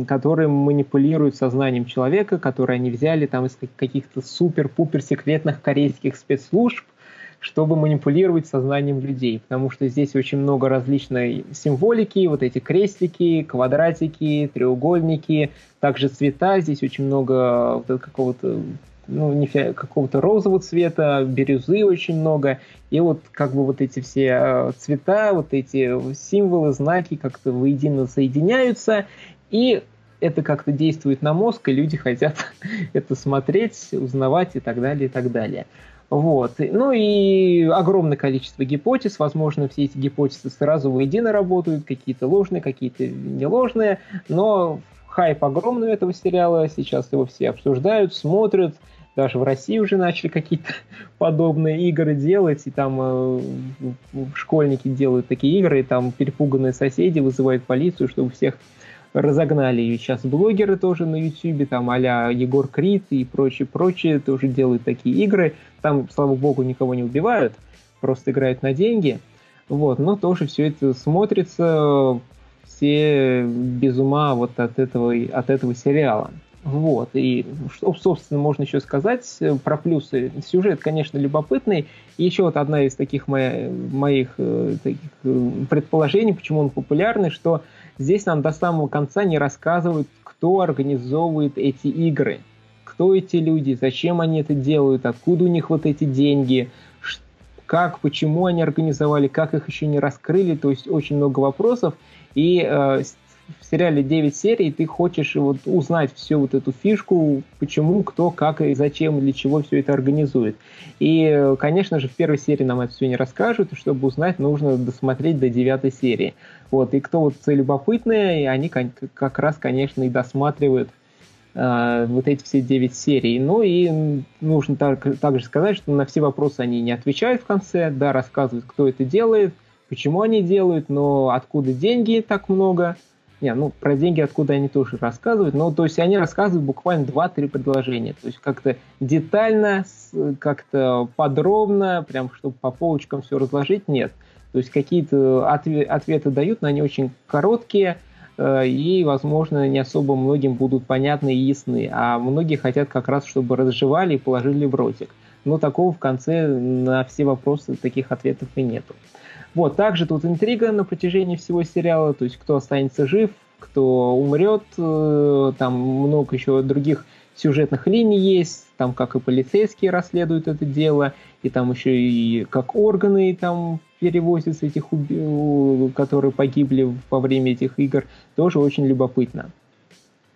которые манипулируют сознанием человека, которые они взяли там из каких-то супер-пупер секретных корейских спецслужб, чтобы манипулировать сознанием людей, потому что здесь очень много различной символики, вот эти крестики, квадратики, треугольники, также цвета, здесь очень много вот какого-то ну, не какого-то розового цвета, бирюзы очень много. И вот как бы вот эти все э, цвета, вот эти символы, знаки как-то воедино соединяются. И это как-то действует на мозг, и люди хотят это смотреть, узнавать и так далее, и так далее. Вот. Ну и огромное количество гипотез. Возможно, все эти гипотезы сразу воедино работают, какие-то ложные, какие-то не ложные. Но хайп огромный у этого сериала. Сейчас его все обсуждают, смотрят даже в России уже начали какие-то подобные игры делать, и там э, школьники делают такие игры, и там перепуганные соседи вызывают полицию, чтобы всех разогнали. И сейчас блогеры тоже на YouTube, там а Егор Крид и прочее, тоже делают такие игры. Там, слава богу, никого не убивают, просто играют на деньги. Вот, но тоже все это смотрится все без ума вот от этого, от этого сериала. Вот, и что, собственно, можно еще сказать э, про плюсы. Сюжет, конечно, любопытный. И еще вот одна из таких моих, моих э, таких э, предположений, почему он популярный, что здесь нам до самого конца не рассказывают, кто организовывает эти игры. Кто эти люди, зачем они это делают, откуда у них вот эти деньги, как, почему они организовали, как их еще не раскрыли. То есть очень много вопросов. И в сериале 9 серий, ты хочешь вот узнать всю вот эту фишку, почему, кто, как и зачем, для чего все это организует. И, конечно же, в первой серии нам это все не расскажут, и чтобы узнать, нужно досмотреть до девятой серии. Вот, и кто вот любопытные, они как раз, конечно, и досматривают э, вот эти все 9 серий. Ну и нужно так, также сказать, что на все вопросы они не отвечают в конце, да, рассказывают, кто это делает, почему они делают, но откуда деньги так много. Не, ну про деньги откуда они тоже рассказывают, но то есть они рассказывают буквально 2-3 предложения, то есть как-то детально, как-то подробно, прям чтобы по полочкам все разложить, нет. То есть какие-то ответы дают, но они очень короткие, э, и, возможно, не особо многим будут понятны и ясны. А многие хотят как раз, чтобы разжевали и положили в ротик. Но такого в конце на все вопросы таких ответов и нету. Вот, также тут интрига на протяжении всего сериала, то есть кто останется жив, кто умрет, э, там много еще других сюжетных линий есть, там как и полицейские расследуют это дело, и там еще и как органы там перевозятся этих, уби... которые погибли во время этих игр, тоже очень любопытно.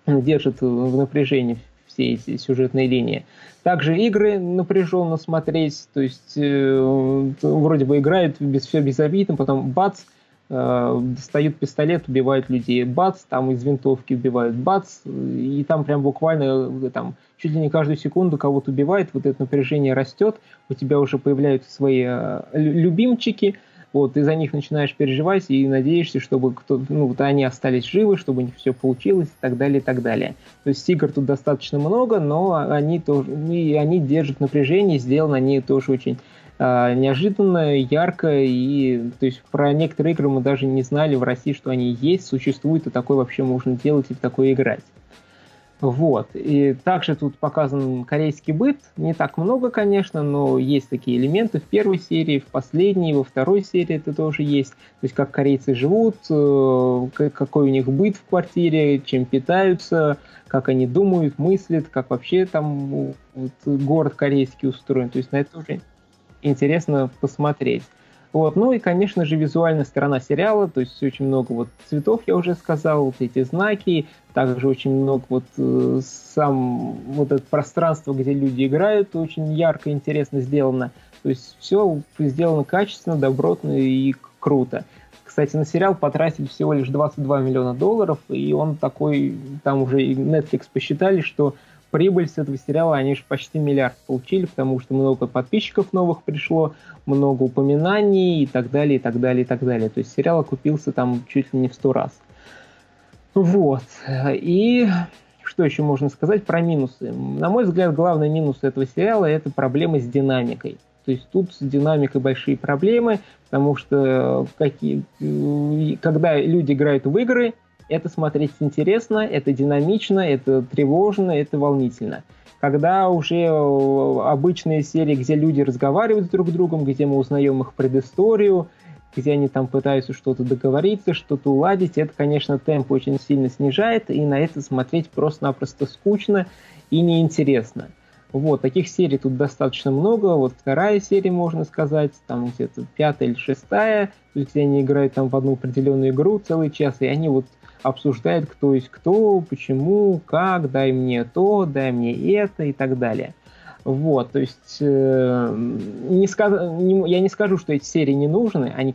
Держит в напряжении все эти сюжетные линии. Также игры напряженно смотреть, то есть э, вроде бы играют без, все безобидно, потом бац, э, достают пистолет, убивают людей, бац, там из винтовки убивают, бац, и там прям буквально э, там чуть ли не каждую секунду кого-то убивает, вот это напряжение растет, у тебя уже появляются свои э, любимчики – вот, ты за них начинаешь переживать и надеешься, чтобы кто, ну, вот они остались живы, чтобы у них все получилось и так далее, и так далее. То есть игр тут достаточно много, но они тоже, и они держат напряжение, сделаны они тоже очень э, неожиданно, ярко, и то есть про некоторые игры мы даже не знали в России, что они есть, существуют, и такое вообще можно делать и в такое играть. Вот. И также тут показан корейский быт. Не так много, конечно, но есть такие элементы в первой серии, в последней, во второй серии это тоже есть. То есть как корейцы живут, э, какой у них быт в квартире, чем питаются, как они думают, мыслят, как вообще там вот, город корейский устроен. То есть на это тоже интересно посмотреть. Вот. Ну и, конечно же, визуальная сторона сериала, то есть очень много вот цветов, я уже сказал, вот эти знаки, также очень много вот э, сам вот это пространство, где люди играют, очень ярко и интересно сделано. То есть все сделано качественно, добротно и круто. Кстати, на сериал потратили всего лишь 22 миллиона долларов, и он такой, там уже и Netflix посчитали, что прибыль с этого сериала они же почти миллиард получили, потому что много подписчиков новых пришло, много упоминаний и так далее, и так далее, и так далее. То есть сериал окупился там чуть ли не в сто раз. Вот. И что еще можно сказать про минусы? На мой взгляд, главный минус этого сериала – это проблемы с динамикой. То есть тут с динамикой большие проблемы, потому что какие, когда люди играют в игры, это смотреть интересно, это динамично, это тревожно, это волнительно. Когда уже э, обычные серии, где люди разговаривают друг с другом, где мы узнаем их предысторию, где они там пытаются что-то договориться, что-то уладить, это, конечно, темп очень сильно снижает, и на это смотреть просто-напросто скучно и неинтересно. Вот, таких серий тут достаточно много. Вот вторая серия, можно сказать, там где-то пятая или шестая, то есть где они играют там в одну определенную игру целый час, и они вот обсуждает, кто есть кто, почему, как, дай мне то, дай мне это и так далее. Вот, то есть э, не сказ... не, я не скажу, что эти серии не нужны, они,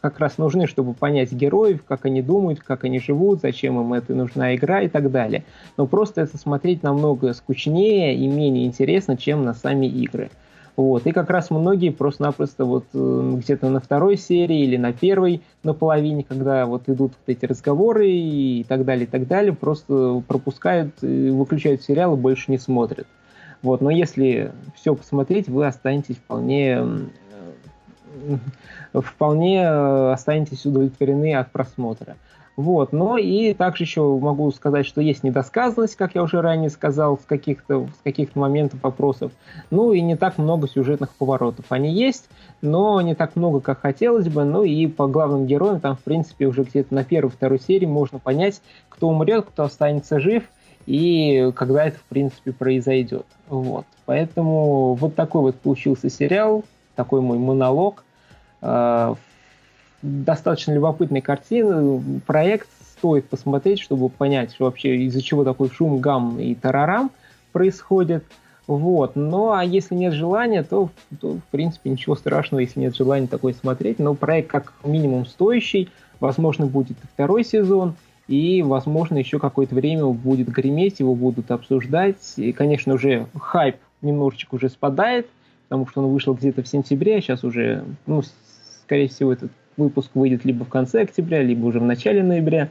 как раз нужны, чтобы понять героев, как они думают, как они живут, зачем им это нужна игра и так далее. Но просто это смотреть намного скучнее и менее интересно, чем на сами игры. Вот. И как раз многие просто-напросто вот э, где-то на второй серии или на первой, на половине, когда вот идут вот эти разговоры и так далее, и так далее, просто пропускают, выключают сериал и больше не смотрят. Вот. Но если все посмотреть, вы останетесь вполне э, вполне э, останетесь удовлетворены от просмотра. Вот. Но и также еще могу сказать, что есть недосказанность, как я уже ранее сказал, с каких-то с каких моментов вопросов. Ну и не так много сюжетных поворотов. Они есть, но не так много, как хотелось бы. Ну и по главным героям там, в принципе, уже где-то на первой-второй серии можно понять, кто умрет, кто останется жив и когда это, в принципе, произойдет. Вот. Поэтому вот такой вот получился сериал, такой мой монолог. Э, достаточно любопытной картины, проект стоит посмотреть, чтобы понять, что вообще из-за чего такой шум, гам и тарарам происходит. Вот. Ну, а если нет желания, то, то, в принципе, ничего страшного, если нет желания такой смотреть. Но проект как минимум стоящий. Возможно, будет второй сезон. И, возможно, еще какое-то время будет греметь, его будут обсуждать. И, конечно, уже хайп немножечко уже спадает, потому что он вышел где-то в сентябре, а сейчас уже, ну, скорее всего, этот выпуск выйдет либо в конце октября, либо уже в начале ноября.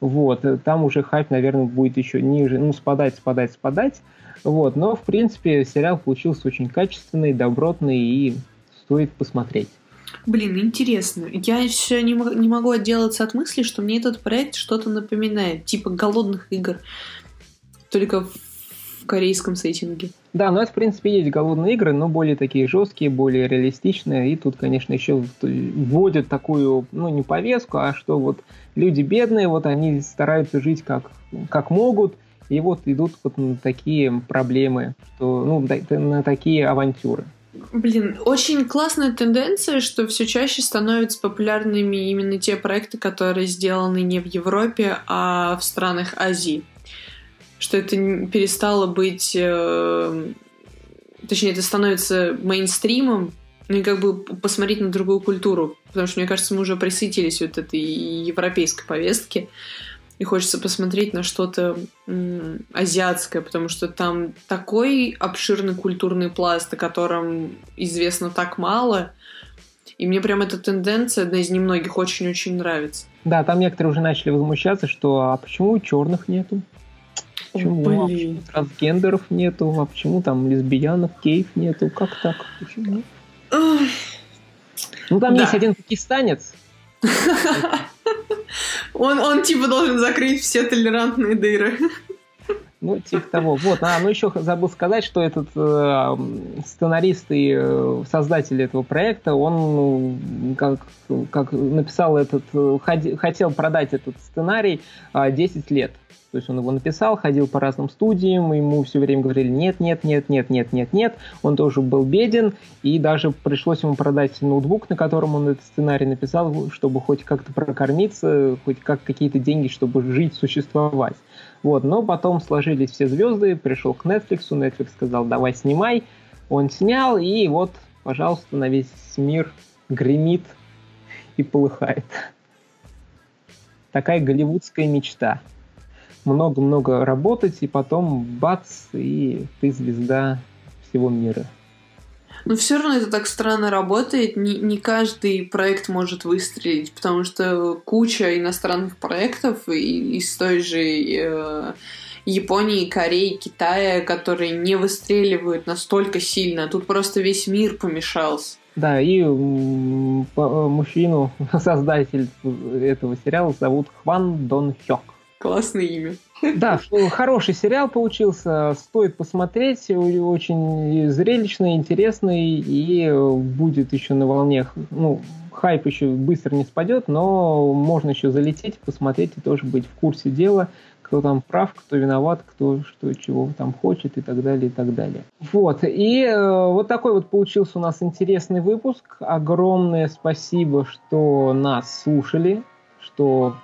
Вот, там уже хайп, наверное, будет еще ниже, ну, спадать, спадать, спадать. Вот, но, в принципе, сериал получился очень качественный, добротный и стоит посмотреть. Блин, интересно. Я еще не, не могу отделаться от мысли, что мне этот проект что-то напоминает, типа голодных игр, только в корейском сеттинге. Да, но это, в принципе, есть голодные игры, но более такие жесткие, более реалистичные. И тут, конечно, еще вводят такую, ну, не повестку, а что вот люди бедные, вот они стараются жить как, как могут, и вот идут вот на такие проблемы, что, ну, на такие авантюры. Блин, очень классная тенденция, что все чаще становятся популярными именно те проекты, которые сделаны не в Европе, а в странах Азии что это перестало быть... Э, точнее, это становится мейнстримом, ну и как бы посмотреть на другую культуру. Потому что, мне кажется, мы уже присытились вот этой европейской повестки. И хочется посмотреть на что-то азиатское, потому что там такой обширный культурный пласт, о котором известно так мало. И мне прям эта тенденция, одна из немногих, очень-очень нравится. Да, там некоторые уже начали возмущаться, что а почему черных нету? Почему? Блин. А трансгендеров нету? А почему там лесбиянок, геев нету? Как так? Почему? Ну, там да. есть один пакистанец. Он, он типа должен закрыть все толерантные дыры. Ну, типа того. Вот, а, ну еще забыл сказать, что этот э, сценарист и э, создатель этого проекта, он ну, как, как написал этот, э, хотел продать этот сценарий э, 10 лет. То есть он его написал, ходил по разным студиям, ему все время говорили нет, нет, нет, нет, нет, нет, нет. Он тоже был беден, и даже пришлось ему продать ноутбук, на котором он этот сценарий написал, чтобы хоть как-то прокормиться, хоть как какие-то деньги, чтобы жить, существовать. Вот, но потом сложились все звезды, пришел к Netflix, Netflix сказал, давай снимай. Он снял, и вот, пожалуйста, на весь мир гремит и полыхает. Такая голливудская мечта много-много работать, и потом бац, и ты звезда всего мира. Но все равно это так странно работает. Не, не каждый проект может выстрелить, потому что куча иностранных проектов и, из той же э, Японии, Кореи, Китая, которые не выстреливают настолько сильно. Тут просто весь мир помешался. Да, и мужчину, создатель этого сериала, зовут Хван Дон Хёк. Классное имя. Да, хороший сериал получился, стоит посмотреть, очень зрелищный, интересный и будет еще на волне, ну, хайп еще быстро не спадет, но можно еще залететь, посмотреть и тоже быть в курсе дела, кто там прав, кто виноват, кто что, чего там хочет и так далее, и так далее. Вот, и э, вот такой вот получился у нас интересный выпуск. Огромное спасибо, что нас слушали, что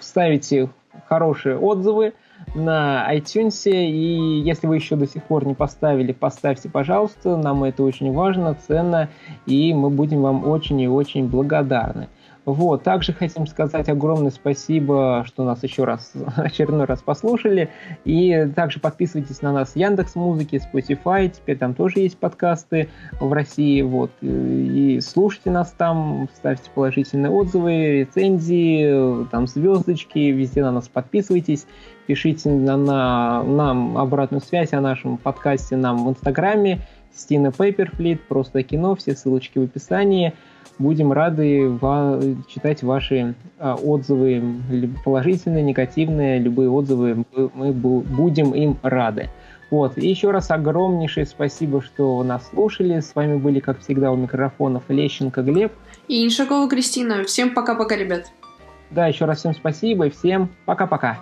ставите хорошие отзывы на iTunes. И если вы еще до сих пор не поставили, поставьте, пожалуйста. Нам это очень важно, ценно, и мы будем вам очень и очень благодарны. Вот. Также хотим сказать огромное спасибо, что нас еще раз, очередной раз послушали. И также подписывайтесь на нас в Яндекс Музыке, Spotify. Теперь там тоже есть подкасты в России. Вот. И слушайте нас там, ставьте положительные отзывы, рецензии, там звездочки, везде на нас подписывайтесь. Пишите на, на, нам обратную связь о нашем подкасте нам в Инстаграме. Стина Пейперфлит, просто кино, все ссылочки в описании. Будем рады ва- читать ваши а, отзывы, положительные, негативные, любые отзывы, мы будем им рады. Вот. И еще раз огромнейшее спасибо, что нас слушали. С вами были, как всегда, у микрофонов Лещенко Глеб. И Иншакова Кристина. Всем пока-пока, ребят. Да, еще раз всем спасибо и всем пока-пока.